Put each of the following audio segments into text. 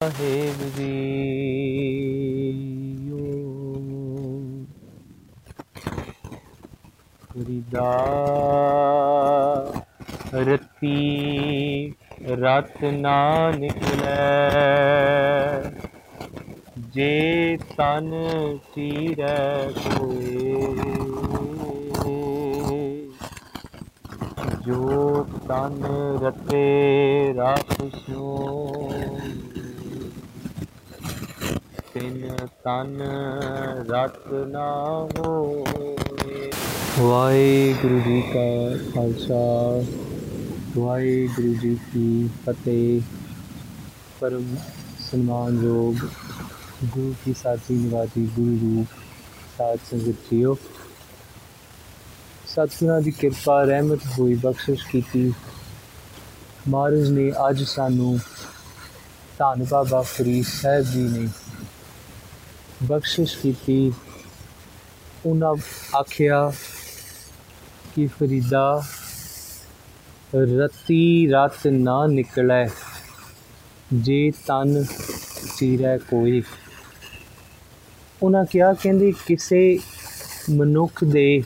ਸਾਹਿਬ ਜੀ ਫਰੀਦਾ ਰਤੀ ਰਤ ਨਾ ਨਿਕਲੈ ਜੇ ਤਨ ਚੀਰੈ ਕੋਏ, ਜੋ ਤਨ ਰਤੇ ਰਾਖਿਓ ਤਿਨ ਤਨ ਰਤ ਨਾ ਹੋਏ ਵਾਹਿਗੁਰੂ ਜੀ ਕਾ ਖਾਲਸਾ ਵਾਹਿਗੁਰੂ ਜੀ ਕੀ ਫਤਿਹ ਪਰਮ ਸਨਮਾਨਯੋਗ ਗੁਰੂ ਕੀ ਸਾਚੀ ਨਿਵਾਜੀ ਗੁਰੂ ਰੂਪ ਸਾਧ ਸੰਗਤ ਜੀਓ ਸਤਿਗੁਰਾਂ ਦੀ ਕਿਰਪਾ ਰਹਿਮਤ ਹੋਈ ਬਖਸ਼ਿਸ਼ ਕੀਤੀ ਮਹਾਰਾਜ ਨੇ ਅੱਜ ਸਾਨੂੰ ਧੰਨ ਬਾਬਾ ਫਰੀਦ ਸਾਹਿਬ ਜੀ ਨੇ ਬਖਸ਼ਿਸ਼ ਕੀਤੀ। ਉਹਨਾਂ ਆਖਿਆ ਕਿ ਫਰੀਦਾ, ਰਤੀ ਰਤ ਨਾ ਨਿਕਲੈ, ਜੇ ਤਨ ਚੀਰੈ ਕੋਈ। ਉਹਨਾਂ ਕਿਹਾ, ਕਹਿੰਦੇ, ਕਿਸੇ ਮਨੁੱਖ ਦੇ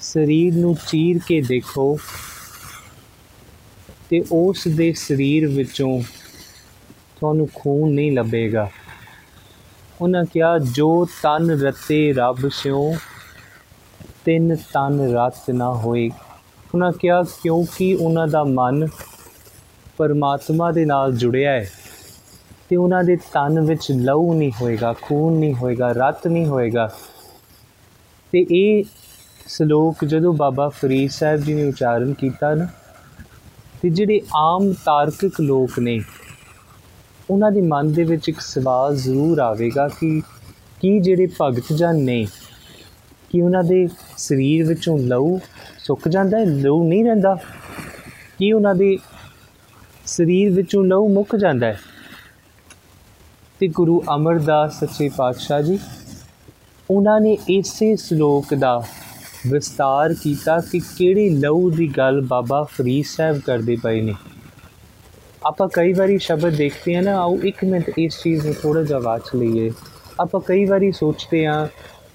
ਸਰੀਰ ਨੂੰ ਚੀਰ ਕੇ ਦੇਖੋ ਤੇ ਉਸ ਦੇ ਸਰੀਰ ਵਿੱਚੋਂ ਤੁਹਾਨੂੰ ਖੂਨ ਨਹੀਂ ਲੱਭੇਗਾ। ਉਹਨਾਂ ਕਿਹਾ, ਜੋ ਤਨ ਰਤੇ ਰੱਬ ਸਿਓ ਤਿੰਨ ਤਨ ਰਤ ਨਾ ਹੋਏ। ਉਹਨਾਂ ਕਿਹਾ, ਕਿਉਂਕਿ ਉਹਨਾਂ ਦਾ ਮਨ ਪਰਮਾਤਮਾ ਦੇ ਨਾਲ ਜੁੜਿਆ ਹੈ, ਤੇ ਉਹਨਾਂ ਦੇ ਤਨ ਵਿੱਚ ਲਹੂ ਨਹੀਂ ਹੋਏਗਾ, ਖੂਨ ਨਹੀਂ ਹੋਏਗਾ, ਰਤ ਨਹੀਂ ਹੋਏਗਾ। ਤੇ ਇਹ ਸ਼ਲੋਕ ਜਦੋਂ ਬਾਬਾ ਫਰੀਦ ਸਾਹਿਬ ਜੀ ਨੇ ਉਚਾਰਨ ਕੀਤਾ ਨਾ, ਤੇ ਜਿਹੜੇ ਆਮ ਤਾਰਕਿਕ ਲੋਕ ਨੇ ਉਹਨਾਂ ਦੇ ਮਨ ਦੇ ਵਿੱਚ ਇੱਕ ਸਵਾਲ ਜ਼ਰੂਰ ਆਵੇਗਾ ਕਿ ਕੀ ਜਿਹੜੇ ਭਗਤ ਜਨ ਨੇ ਕਿ ਉਹਨਾਂ ਦੇ ਸਰੀਰ ਵਿੱਚੋਂ ਲਹੂ ਸੁੱਕ ਜਾਂਦਾ ਹੈ? ਲਹੂ ਨਹੀਂ ਰਹਿੰਦਾ। ਕੀ ਉਹਨਾਂ ਦੇ ਸਰੀਰ ਵਿੱਚੋਂ ਲਹੂ ਮੁੱਕ ਜਾਂਦਾ ਹੈ? ਤੇ ਗੁਰੂ ਅਮਰਦਾਸ ਸੱਚੇ ਪਾਤਸ਼ਾਹ ਜੀ, ਉਹਨਾਂ ਨੇ ਇਸੇ ਸ਼ਲੋਕ ਦਾ ਵਿਸਤਾਰ ਕੀਤਾ ਕਿ ਕਿਹੜੀ ਲਹੂ ਦੀ ਗੱਲ ਬਾਬਾ ਫਰੀਦ ਸਾਹਿਬ ਕਰਦੇ ਪਏ ਨੇ। ਆਪਾਂ ਕਈ ਵਾਰੀ ਸ਼ਬਦ ਦੇਖਦੇ ਹਾਂ ਨਾ, ਆਓ ਇੱਕ ਮਿੰਟ ਇਸ ਚੀਜ਼ ਨੂੰ ਥੋੜਾ ਜਿਹਾ ਵਾਚ ਲਈਏ। ਆਪਾਂ ਕਈ ਵਾਰੀ ਸੋਚਦੇ ਹਾਂ,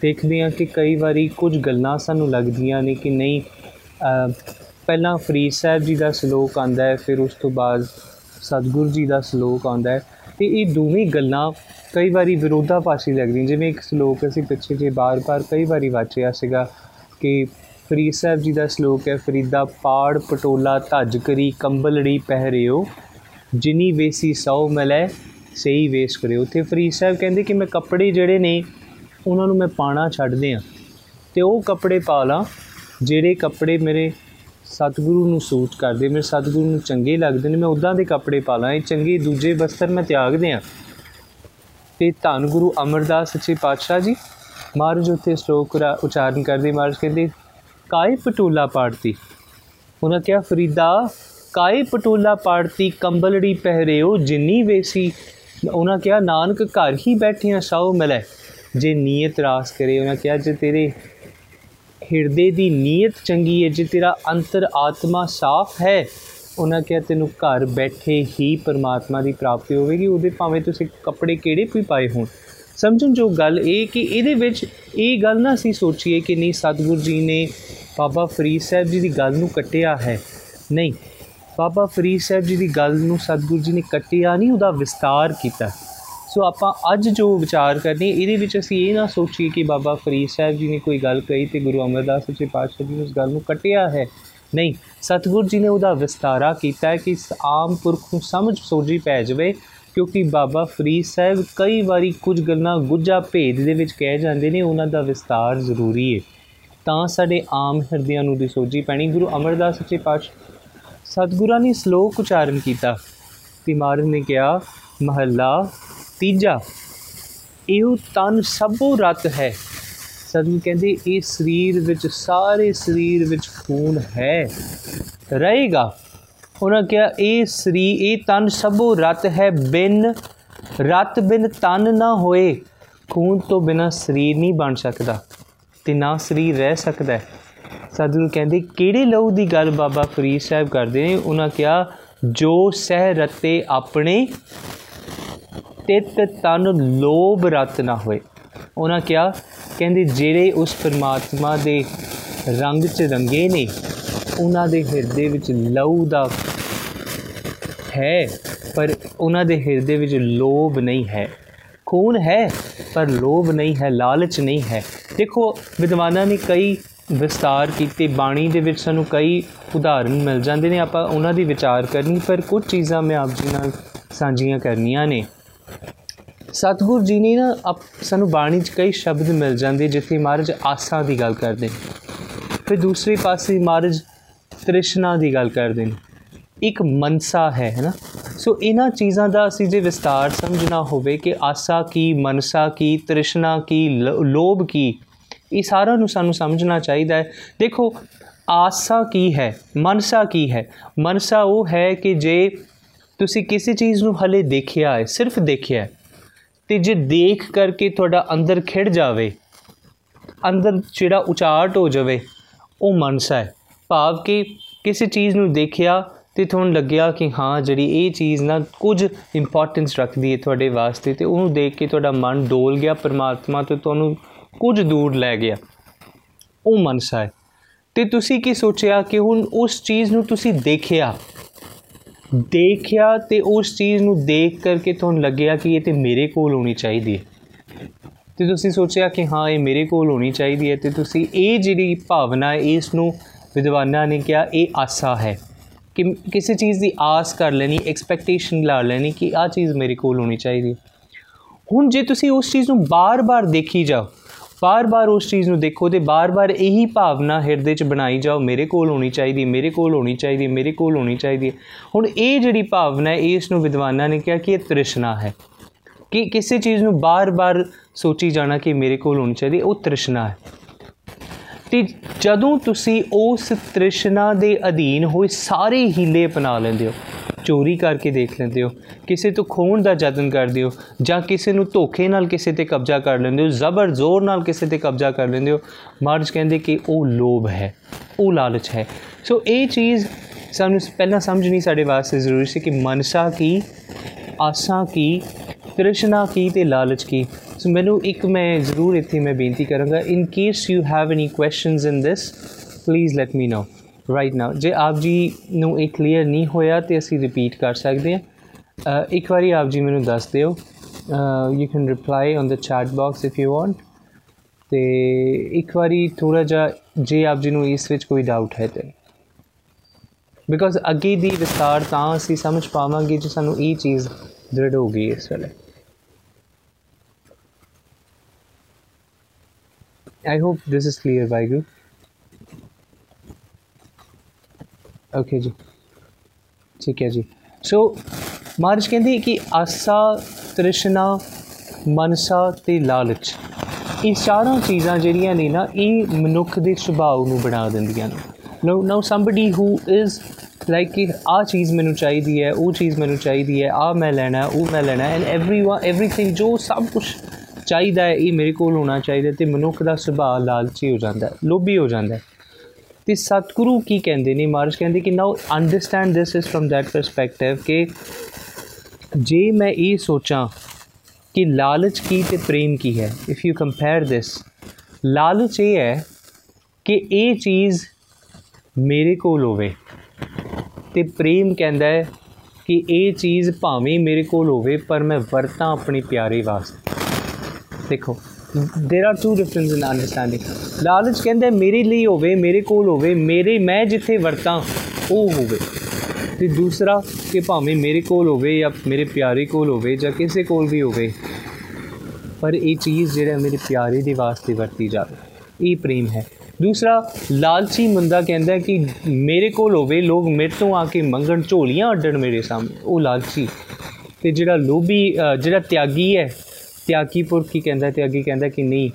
ਦੇਖਦੇ ਹਾਂ ਕਿ ਕਈ ਵਾਰੀ ਕੁਝ ਗੱਲਾਂ ਸਾਨੂੰ ਲੱਗਦੀਆਂ ਨੇ ਕਿ ਨਹੀਂ ਪਹਿਲਾਂ ਫਰੀਦ ਸਾਹਿਬ ਜੀ ਦਾ ਸ਼ਲੋਕ ਆਂਦਾ ਹੈ, ਫਿਰ ਉਸ ਤੋਂ ਬਾਅਦ ਸਤਿਗੁਰੂ ਜੀ ਦਾ ਸ਼ਲੋਕ ਆਂਦਾ ਹੈ। ਤੇ ਇਹ ਦੋਵੇਂ ਗੱਲਾਂ ਕਈ ਵਾਰੀ ਵਿਰੋਧਾਭਾਸੀ ਲੱਗਦੀਆਂ। ਜਿਵੇਂ ਇੱਕ ਸ਼ਲੋਕ ਅਸੀਂ ਪਿੱਛੇ ਜੇ ਬਾਰ-ਬਾਰ ਕਈ ਵਾਰੀ ਵਾਚਿਆ ਸੀਗਾ ਕਿ ਫਰੀਦ ਸਾਹਿਬ ਜੀ ਦਾ ਸ਼ਲੋਕ ਹੈ, ਫਰੀਦਾ ਪਾੜ ਪਟੋਲਾ ਧੱਜ ਕਰੀ, ਕੰਬਲੜੀ ਪਹਿਰਿਓ। ਜਿਨੀ ਵੇਸੀ ਸੌ ਮਲੈ ਸਹੀ ਵੇਸ ਕਰਿਓ। ਤੇ ਫਰੀਦ ਸਾਹਿਬ ਕਹਿੰਦੇ ਕਿ ਮੈਂ ਕੱਪੜੇ ਜਿਹੜੇ ਨੇ, ਉਹਨਾਂ ਨੂੰ ਮੈਂ ਪਾਣਾ ਛੱਡ ਦਿਆਂ ਤੇ ਉਹ ਕੱਪੜੇ ਪਾ ਲਾਂ, ਜਿਹੜੇ ਕੱਪੜੇ ਮੇਰੇ ਸਤਿਗੁਰੂ ਨੂੰ ਸੂਟ ਕਰਦੇ, ਮੇਰੇ ਸਤਿਗੁਰੂ ਨੂੰ ਚੰਗੇ ਲੱਗਦੇ ਨੇ, ਮੈਂ ਉਦਾਂ ਦੇ ਕੱਪੜੇ ਪਾ ਲਾਂ, ਇਹ ਚੰਗੇ ਦੂਜੇ ਬਸਤਰ ਮੈਂ ਤਿਆਗ ਦਿਆਂ ਤੇ ਧੰਨ ਗੁਰੂ ਅਮਰਦਾਸ ਸੱਚੇ ਪਾਤਸ਼ਾਹ ਜੀ, ਮਹਾਰਾਜ ਉੱਥੇ ਸ਼ਲੋਕ ਉਚਾਰਨ ਕਰਦੇ, ਮਹਾਰਾਜ ਕਹਿੰਦੇ ਕਾਏ ਪਟੋਲਾ ਪਾੜਤੀ? ਉਹਨਾਂ ਕਿਹਾ, ਫਰੀਦਾ ਕਾਏ ਪਟੋਲਾ ਪਾੜਤੀ, ਕੰਬਲੜੀ ਪਹਿਰਿਓ ਜਿੰਨੀ ਵੇਸੀ। ਉਹਨਾਂ ਕਿਹਾ, ਨਾਨਕ ਘਰ ਹੀ ਬੈਠਿਆਂ ਸੌ ਮਿਲੇ। ਜੇ ਨੀਅਤ ਰਾਸ ਕਰੇ। ਉਹਨਾਂ ਕਿਹਾ, ਜੇ ਤੇਰੇ ਹਿਰਦੇ ਦੀ ਨੀਅਤ ਚੰਗੀ ਹੈ ਜੇ ਤੇਰਾ ਅੰਤਰ ਆਤਮਾ ਸਾਫ਼ ਹੈ, ਉਹਨਾਂ ਕਿਹਾ, ਤੈਨੂੰ ਘਰ ਬੈਠੇ ਹੀ ਪਰਮਾਤਮਾ ਦੀ ਪ੍ਰਾਪਤੀ ਹੋਵੇਗੀ। ਉਹਦੇ ਭਾਵੇਂ ਤੁਸੀਂ ਕੱਪੜੇ ਕਿਹੜੇ ਵੀ ਪਾਏ ਹੋਣ। ਸਮਝਣ ਜੋ ਗੱਲ ਇਹ ਕਿ ਇਹਦੇ ਵਿੱਚ ਇਹ ਗੱਲ ਨਾ ਅਸੀਂ ਸੋਚੀਏ ਕਿ ਨਹੀਂ, ਸਤਿਗੁਰੂ ਜੀ ਨੇ ਬਾਬਾ ਫਰੀਦ ਸਾਹਿਬ ਜੀ ਦੀ ਗੱਲ ਨੂੰ ਕੱਟਿਆ ਹੈ। ਨਹੀਂ ਬਾਬਾ ਫਰੀਦ ਸਾਹਿਬ ਜੀ ਦੀ ਗੱਲ ਨੂੰ ਸਤਿਗੁਰੂ ਜੀ ਨੇ ਕੱਟਿਆ ਨਹੀਂ, ਉਹਦਾ ਵਿਸਤਾਰ ਕੀਤਾ। ਸੋ ਆਪਾਂ ਅੱਜ ਜੋ ਵਿਚਾਰ ਕਰਨੀ, ਇਹਦੇ ਵਿੱਚ ਅਸੀਂ ਇਹ ਨਾ ਸੋਚੀਏ ਕਿ ਬਾਬਾ ਫਰੀਦ ਸਾਹਿਬ ਜੀ ਨੇ ਕੋਈ ਗੱਲ ਕਹੀ ਤੇ ਗੁਰੂ ਅਮਰਦਾਸ ਸੱਚੇ ਪਾਤਸ਼ਾਹ ਜੀ ਨੇ ਉਸ ਗੱਲ ਨੂੰ ਕੱਟਿਆ ਹੈ। ਨਹੀਂ, ਸਤਿਗੁਰੂ ਜੀ ਨੇ ਉਹਦਾ ਵਿਸਤਾਰਾ ਕੀਤਾ ਹੈ ਕਿ ਆਮ ਪੁਰਖ ਨੂੰ ਸਮਝ ਸੋਝੀ ਪੈ ਜਾਵੇ, ਕਿਉਂਕਿ ਬਾਬਾ ਫਰੀਦ ਸਾਹਿਬ ਕਈ ਵਾਰੀ ਕੁਝ ਗੱਲਾਂ ਗੁੱਜਾ ਭੇਦ ਦੇ ਵਿੱਚ ਕਹਿ ਜਾਂਦੇ ਨੇ, ਉਹਨਾਂ ਦਾ ਵਿਸਤਾਰ ਜ਼ਰੂਰੀ ਹੈ ਤਾਂ ਸਾਡੇ ਆਮ ਹਿਰਦਿਆਂ ਨੂੰ ਦੀ ਸੋਝੀ ਪੈਣੀ। ਗੁਰੂ ਅਮਰਦਾਸ ਸੱਚੇ ਪਾਤਸ਼ਾਹ ਸਤਿਗੁਰਾਂ ਨੇ ਸ਼ਲੋਕ ਉਚਾਰਨ ਕੀਤਾ। ਤੇ ਮਹਾਰਾਜ ਨੇ ਕਿਹਾ, ਮਹੱਲਾ, ਤੀਜਾ, ਇਹੋ ਤਨ ਸਭੋ ਰਤ ਹੈ। ਸਤਿਗੁਰ ਕਹਿੰਦੇ, ਇਹ ਸਰੀਰ ਵਿੱਚ, ਸਾਰੇ ਸਰੀਰ ਵਿੱਚ ਖੂਨ ਹੈ। ਰਹੇਗਾ। ਉਹਨਾਂ ਕਿਹਾ, ਇਹ ਸਰੀ, ਇਹ ਤਨ ਸਭੋ ਰਤ ਹੈ। ਬਿਨ ਰਤ, ਬਿਨ ਤਨ ਨਾ ਹੋਏ, ਖੂਨ ਤੋਂ ਬਿਨਾ ਸਰੀਰ ਨਹੀਂ ਬਣ ਸਕਦਾ। ਤੇ ਨਾ ਸਰੀਰ ਰਹਿ ਸਕਦਾ ਹੈ। ਸਤਿਗੁਰੂ ਕਹਿੰਦੇ, ਕਿਹੜੇ ਲਹੂ ਦੀ ਗੱਲ ਬਾਬਾ ਫਰੀਦ ਸਾਹਿਬ ਕਰਦੇ ਨੇ? ਉਹਨਾਂ ਕਿਹਾ, ਜੋ ਸਹਿ ਰਤੇ ਆਪਣੇ ਤਿਤ ਤਨ ਲੋਭ ਰਤ ਨਾ ਹੋਏ। ਉਹਨਾਂ ਕਿਹਾ, ਕਹਿੰਦੇ, ਜਿਹੜੇ ਉਸ ਪਰਮਾਤਮਾ ਦੇ ਰੰਗ 'ਚ ਰੰਗੇ ਨੇ, ਉਹਨਾਂ ਦੇ ਹਿਰਦੇ ਵਿੱਚ ਲਹੂ ਦਾ ਹੈ, ਪਰ ਉਹਨਾਂ ਦੇ ਹਿਰਦੇ ਵਿੱਚ ਲੋਭ ਨਹੀਂ ਹੈ। ਖੂਨ ਹੈ, ਪਰ ਲੋਭ ਨਹੀਂ ਹੈ, ਲਾਲਚ ਨਹੀਂ ਹੈ। ਦੇਖੋ, ਵਿਦਵਾਨਾਂ ਨੇ ਕਈ ਵਿਸਤਾਰ ਕੀਤੇ, ਬਾਣੀ ਦੇ ਵਿੱਚ ਸਾਨੂੰ ਕਈ ਉਦਾਹਰਨ ਮਿਲ ਜਾਂਦੇ ਨੇ, ਆਪਾਂ ਉਹਨਾਂ ਦੀ ਵਿਚਾਰ ਕਰਨੀ, ਪਰ ਕੁਝ ਚੀਜ਼ਾਂ ਮੈਂ ਆਪ ਜੀ ਨਾਲ ਸਾਂਝੀਆਂ ਕਰਨੀਆਂ ਨੇ। ਸਤਿਗੁਰੂ ਜੀ ਨੇ ਨਾ ਆਪ ਸਾਨੂੰ ਬਾਣੀ 'ਚ ਕਈ ਸ਼ਬਦ ਮਿਲ ਜਾਂਦੇ, ਜਿੱਥੇ ਮਹਾਰਾਜ ਆਸਾਂ ਦੀ ਗੱਲ ਕਰਦੇ ਨੇ, ਫਿਰ ਦੂਸਰੇ ਪਾਸੇ ਮਹਾਰਾਜ ਤ੍ਰਿਸ਼ਨਾ ਦੀ ਗੱਲ ਕਰਦੇ ਨੇ। ਇੱਕ ਮਨਸਾ ਹੈ ਹੈ ਨਾ? ਸੋ ਇਹਨਾਂ ਚੀਜ਼ਾਂ ਦਾ ਅਸੀਂ ਜੇ ਵਿਸਤਾਰ ਸਮਝਣਾ ਹੋਵੇ ਕਿ ਆਸਾ ਕੀ, ਮਨਸਾ ਕੀ, ਤ੍ਰਿਸ਼ਨਾ ਕੀ ਲੋਭ ਕੀ ਇਹ ਸਾਰਾ ਨੂੰ ਸਾਨੂੰ ਸਮਝਣਾ ਚਾਹੀਦਾ ਹੈ। ਦੇਖੋ, ਆਸਾ ਕੀ ਹੈ? ਮਨਸਾ ਕੀ ਹੈ? ਮਨਸਾ ਉਹ ਹੈ ਕਿ ਜੇ ਤੁਸੀਂ ਕਿਸੇ ਚੀਜ਼ ਨੂੰ ਹਲੇ ਦੇਖਿਆ ਹੈ, ਸਿਰਫ ਦੇਖਿਆ ਹੈ, ਤੇ ਜੇ ਦੇਖ ਕਰਕੇ ਤੁਹਾਡਾ ਅੰਦਰ ਖਿੜ ਜਾਵੇ, ਅੰਦਰ ਜਿਹੜਾ ਉਚਾਟ ਹੋ ਜਾਵੇ, ਉਹ ਮਨਸਾ ਹੈ। ਭਾਵ ਕਿ ਕਿਸੇ ਚੀਜ਼ ਨੂੰ ਦੇਖਿਆ ਤੇ ਤੁਹਾਨੂੰ ਲੱਗਿਆ ਕਿ ਹਾਂ, ਜਿਹੜੀ ਇਹ ਚੀਜ਼ ਨਾ ਕੁਝ ਇੰਪੋਰਟੈਂਸ ਰੱਖਦੀ ਹੈ ਤੁਹਾਡੇ ਵਾਸਤੇ ਤੇ ਉਹਨੂੰ ਦੇਖ ਕੇ ਤੁਹਾਡਾ ਮਨ ਡੋਲ ਗਿਆ, ਪਰਮਾਤਮਾ ਤੋਂ ਤੁਹਾਨੂੰ ਕੁਝ ਦੂਰ ਲੈ ਗਿਆ। ਉਹ ਮਨਸਾ ਹੈ। ਤੇ ਤੁਸੀਂ ਕੀ ਸੋਚਿਆ ਕਿ ਹੁਣ ਉਸ ਚੀਜ਼ ਨੂੰ ਤੁਸੀਂ ਦੇਖਿਆ? ਦੇਖਿਆ ਤੇ ਉਸ ਚੀਜ਼ ਨੂੰ ਦੇਖ ਕਰਕੇ ਤੁਹਾਨੂੰ ਲੱਗਿਆ ਕਿ ਇਹ ਤੇ ਮੇਰੇ ਕੋਲ ਹੋਣੀ ਚਾਹੀਦੀ ਹੈ। ਤੇ ਤੁਸੀਂ ਸੋਚਿਆ ਕਿ ਹਾਂ, ਇਹ ਮੇਰੇ ਕੋਲ ਹੋਣੀ ਚਾਹੀਦੀ ਹੈ ਤੇ ਤੁਸੀਂ ਇਹ ਜਿਹੜੀ ਭਾਵਨਾ ਹੈ, ਇਸ ਨੂੰ ਵਿਦਵਾਨਾਂ ਨੇ ਕਿਹਾ, ਇਹ ਆਸਾ ਹੈ। ਕਿ ਕਿਸੇ ਚੀਜ਼ ਦੀ ਆਸ ਕਰ ਲੈਣੀ ਐਕਸਪੈਕਟੇਸ਼ਨ ਲਾ ਲੈਣੀ ਕਿ ਆ ਚੀਜ਼ ਮੇਰੇ ਕੋਲ ਹੋਣੀ ਚਾਹੀਦੀ ਹੁਣ ਜੇ ਤੁਸੀਂ ਉਸ ਚੀਜ਼ ਨੂੰ ਬਾਰ-ਬਾਰ ਦੇਖੀ ਜਾਓ ਬਾਰ-ਬਾਰ ਉਸ ਚੀਜ਼ ਨੂੰ ਦੇਖੋ ਤੇ ਬਾਰ-ਬਾਰ ਇਹੀ ਭਾਵਨਾ ਹਿਰਦੇ 'ਚ ਬਣਾਈ ਜਾਓ, ਮੇਰੇ ਕੋਲ ਹੋਣੀ ਚਾਹੀਦੀ, ਮੇਰੇ ਕੋਲ ਹੋਣੀ ਚਾਹੀਦੀ, ਮੇਰੇ ਕੋਲ ਹੋਣੀ ਚਾਹੀਦੀ ਹੁਣ ਇਹ ਜਿਹੜੀ ਭਾਵਨਾ ਹੈ ਇਸ ਨੂੰ ਵਿਦਵਾਨਾਂ ਨੇ ਕਿਹਾ ਕਿ ਇਹ ਤ੍ਰਿਸ਼ਨਾ ਹੈ। ਕਿ ਕਿਸੇ ਚੀਜ਼ ਨੂੰ ਬਾਰ-ਬਾਰ ਸੋਚੀ ਜਾਣਾ ਕਿ ਮੇਰੇ ਕੋਲ ਹੋਣੀ ਚਾਹੀਦੀ, ਉਹ ਤ੍ਰਿਸ਼ਨਾ ਹੈ। ਤੇ ਜਦੋਂ ਤੁਸੀਂ ਉਸ ਤ੍ਰਿਸ਼ਨਾ ਦੇ ਅਧੀਨ ਹੋਏ, ਸਾਰੇ ਹੀਲੇ ਅਪਣਾ ਲੈਂਦੇ ਹੋ, ਚੋਰੀ ਕਰਕੇ ਦੇਖ ਲੈਂਦੇ ਹੋ, ਕਿਸੇ ਤੋਂ ਖੋਣ ਦਾ ਯਤਨ ਕਰਦੇ ਹੋ, ਜਾਂ ਕਿਸੇ ਨੂੰ ਧੋਖੇ ਨਾਲ ਕਿਸੇ ਤੇ ਕਬਜ਼ਾ ਕਰ ਲੈਂਦੇ ਹੋ, ਜ਼ਬਰ ਜ਼ੋਰ ਨਾਲ ਕਿਸੇ ਤੇ ਕਬਜ਼ਾ ਕਰ ਲੈਂਦੇ ਹੋ ਮਰਜ ਕਹਿੰਦੇ ਕਿ ਉਹ ਲੋਭ ਹੈ, ਉਹ ਲਾਲਚ ਹੈ। ਸੋ ਇਹ ਚੀਜ਼ ਸਾਨੂੰ ਪਹਿਲਾਂ ਸਮਝਣੀ ਸਾਡੇ ਵਾਸਤੇ ਜ਼ਰੂਰੀ ਸੀ ਕਿ ਮਨਸਾ ਕੀ, ਆਸਾਂ ਕੀ, ਤ੍ਰਿਸ਼ਨਾ ਕੀ ਤੇ ਲਾਲਚ ਕੀ। ਸੋ ਮੈਨੂੰ ਇੱਕ ਮੈਂ ਜ਼ਰੂਰ ਇੱਥੇ ਮੈਂ ਬੇਨਤੀ ਕਰਾਂਗਾ in case you have any questions in this please let me know right now ਜੇ ਆਪ ਜੀ ਨੂੰ ਇਹ ਕਲੀਅਰ ਨਹੀਂ ਹੋਇਆ ਤੇ ਅਸੀਂ ਰਿਪੀਟ ਕਰ ਸਕਦੇ ਹਾਂ ਇੱਕ ਵਾਰੀ ਆਪ ਜੀ ਮੈਨੂੰ ਦੱਸ ਦਿਓ you can reply on the chat box if you want ਤੇ ਇੱਕ ਵਾਰੀ ਥੋੜਾ ਜਿਹਾ ਜੇ ਆਪ ਜੀ ਨੂੰ ਇਸ ਵਿੱਚ ਕੋਈ ਡਾਊਟ ਹੈ ਤੇ ਬਿਕਾਜ਼ ਅੱਗੇ ਦੀ ਵਿਸਤਾਰ ਤਾਂ ਅਸੀਂ ਸਮਝ ਪਾਵਾਂਗੇ ਜੇ ਸਾਨੂੰ ਇਹ ਚੀਜ਼ ਦ੍ਰਿੜ ਹੋ ਗਈ ਇਸ ਵੇਲੇ I hope this is clear, Vaigu. Okay ਜੀ ਠੀਕ ਹੈ ਜੀ ਸੋ ਮਾਰਜ ਕਹਿੰਦੀ ਕਿ ਆਸਾ ਤ੍ਰਿਸ਼ਨਾ ਮਨਸਾ ਤੇ ਲਾਲਚ ਇਹ ਚਾਰਾਂ ਚੀਜ਼ਾਂ ਜਿਹੜੀਆਂ ਨੇ ਨਾ ਇਹ ਮਨੁੱਖ ਦੇ ਸੁਭਾਅ ਨੂੰ ਬਣਾ ਦਿੰਦੀਆਂ ਨੇ no now somebody who is like ਕਿ ਆ ਚੀਜ਼ ਮੈਨੂੰ ਚਾਹੀਦੀ ਹੈ ਉਹ ਚੀਜ਼ ਮੈਨੂੰ ਚਾਹੀਦੀ ਹੈ ਆ ਮੈਂ ਲੈਣਾ ਉਹ ਮੈਂ ਲੈਣਾ ਐਂਡ एवरीवन एवरीथिंग ਜੋ ਸਭ ਕੁਝ ਚਾਹੀਦਾ ਹੈ, ਇਹ ਮੇਰੇ ਕੋਲ ਹੋਣਾ ਚਾਹੀਦਾ ਤੇ ਮਨੁੱਖ ਦਾ ਸੁਭਾਅ ਲਾਲਚੀ ਹੋ ਜਾਂਦਾ ਲੋਭੀ ਹੋ ਜਾਂਦਾ ਤੇ ਸਤਿਗੁਰੂ ਕੀ ਕਹਿੰਦੇ ਨੇ? ਮਹਾਰਾਜ ਕਹਿੰਦੇ ਕਿ now understand this is from that perspective ਕਿ ਜੇ ਮੈਂ ਇਹ ਸੋਚਾਂ ਕਿ ਲਾਲਚ ਕੀ ਤੇ ਪ੍ਰੇਮ ਕੀ ਹੈ ਇਫ ਯੂ ਕੰਪੇਅਰ ਦਿਸ ਲਾਲਚ ਇਹ ਹੈ ਕਿ ਇਹ ਚੀਜ਼ ਮੇਰੇ ਕੋਲ ਹੋਵੇ ਤੇ ਪ੍ਰੇਮ ਕਹਿੰਦਾ ਹੈ ਕਿ ਇਹ ਚੀਜ਼ ਭਾਵੇਂ ਮੇਰੇ ਕੋਲ ਹੋਵੇ ਪਰ ਮੈਂ ਵਰਤਾਂ ਆਪਣੀ ਪਿਆਰੇ ਵਾਸਤੇ। ਦੇਖੋ there are two difference in understanding ਲਾਲਚ ਕਹਿੰਦਾ ਮੇਰੇ ਲਈ ਹੋਵੇ ਮੇਰੇ ਕੋਲ ਹੋਵੇ ਮੇਰੇ ਮੈਂ ਜਿੱਥੇ ਵਰਤਾਂ ਉਹ ਹੋਵੇ ਤੇ ਦੂਸਰਾ ਕਿ ਭਾਵੇਂ ਮੇਰੇ ਕੋਲ ਹੋਵੇ ਜਾਂ ਮੇਰੇ ਪਿਆਰੇ ਕੋਲ ਹੋਵੇ ਜਾਂ ਕਿਸੇ ਕੋਲ ਵੀ ਹੋਵੇ ਪਰ ਇਹ ਚੀਜ਼ ਜਿਹੜਾ ਮੇਰੇ ਪਿਆਰੇ ਦੇ ਵਾਸਤੇ ਵਰਤੀ ਜਾਵੇ ਇਹ ਪ੍ਰੇਮ ਹੈ ਦੂਸਰਾ ਲਾਲਚੀ ਮੰਦਾ ਕਹਿੰਦਾ ਕਿ ਮੇਰੇ ਕੋਲ ਹੋਵੇ ਲੋਕ ਮੇਰੇ ਤੋਂ ਆ ਕੇ ਮੰਗਣ ਝੋਲੀਆਂ ਅੱਡਣ ਮੇਰੇ ਸਾਹਮਣੇ ਉਹ ਲਾਲਚੀ ਤੇ ਜਿਹੜਾ ਲੋਭੀ ਜਿਹੜਾ ਤਿਆਗੀ ਹੈ ਤਿਆਗੀ ਪੁਰਖ ਕੀ ਕਹਿੰਦਾ ਤੇ ਅੱਗੇ ਕਹਿੰਦਾ ਕਿ ਨਹੀਂ,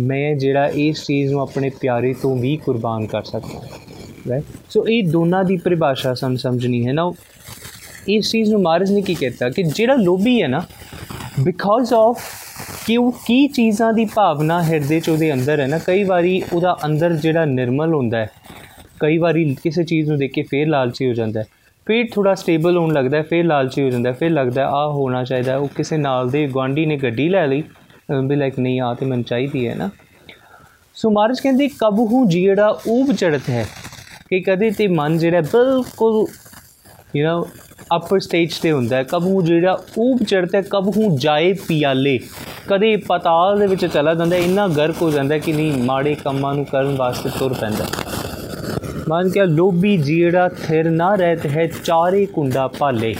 ਮੈਂ ਜਿਹੜਾ ਇਸ ਚੀਜ਼ ਨੂੰ ਆਪਣੇ ਪਿਆਰੇ ਤੋਂ ਵੀ ਕੁਰਬਾਨ ਕਰ ਸਕਦਾ ਰਾਈਟ ਸੋ ਇਹ ਦੋਨਾਂ ਦੀ ਪਰਿਭਾਸ਼ਾ ਸਾਨੂੰ ਸਮਝਣੀ ਹੈ। ਨਾ ਇਸ ਚੀਜ਼ ਨੂੰ ਮਾਰਜ ਨੇ ਕੀ ਕਹਿਤਾ ਕਿ ਜਿਹੜਾ ਲੋਭੀ ਹੈ ਨਾ ਬਿਕਾਜ਼ ਆਫ ਕਿ ਉਹ ਕੀ ਚੀਜ਼ਾਂ ਦੀ ਭਾਵਨਾ ਹਿਰਦੇ ਚ ਉਹਦੇ ਅੰਦਰ ਹੈ ਨਾ, ਕਈ ਵਾਰੀ ਉਹਦਾ ਅੰਦਰ ਜਿਹੜਾ ਨਿਰਮਲ ਹੁੰਦਾ ਹੈ, ਕਈ ਵਾਰੀ ਕਿਸੇ ਚੀਜ਼ ਨੂੰ ਦੇਖ ਕੇ ਫੇਰ ਲਾਲਚੀ ਹੋ ਜਾਂਦਾ ਹੈ। ਫਿਰ ਥੋੜਾ ਸਟੇਬਲ ਹੋਣ ਲੱਗਦਾ ਫਿਰ ਲਾਲਚੀ ਹੋ ਜਾਂਦਾ ਫਿਰ ਲੱਗਦਾ ਆ ਹੋਣਾ ਚਾਹੀਦਾ ਉਹ ਕਿਸੇ ਨਾਲ ਦੇ ਗਵਾਂਢੀ ਨੇ ਗੱਡੀ ਲੈ ਲਈ ਵੀ ਲਾਈਕ ਨਹੀਂ ਆ ਤੇ ਮੈਨੂੰ ਚਾਹੀਦੀ ਹੈ ਨਾ। ਸੋ ਮਹਾਰਾਜ ਕਹਿੰਦੇ, ਕਬਹੂ ਜਿਹੜਾ ਊਬ ਚੜਤ ਹੈ। ਕਿ ਕਦੇ ਤੇ ਮਨ ਜਿਹੜਾ ਬਿਲਕੁਲ ਯੂ نو ਅਪਰ ਸਟੇਜ ਤੇ ਹੁੰਦਾ ਹੈ। ਕਬਹੂ ਜਿਹੜਾ ਊਬ ਚੜਦਾ ਕਬਹੂ ਜਾਏ ਪਿਆਲੇ। ਕਦੇ ਪਤਾਲ ਦੇ ਵਿੱਚ ਚਲਾ ਜਾਂਦਾ ਇੰਨਾ ਗਰਕ ਹੋ ਜਾਂਦਾ ਕਿ ਨਹੀਂ, ਮਾੜੇ ਕੰਮਾਂ ਨੂੰ ਕਰਨ ਵਾਸਤੇ ਤੁਰ ਪੈਂਦਾ ਮਨ ਕਿਹਾ, ਲੋਭੀ ਜਿਹੜਾ ਥਿਰ ਨਾ ਰਹਿਤ ਹੈ, ਚਾਰੇ ਕੁੰਡਾ ਭਾਲੇ।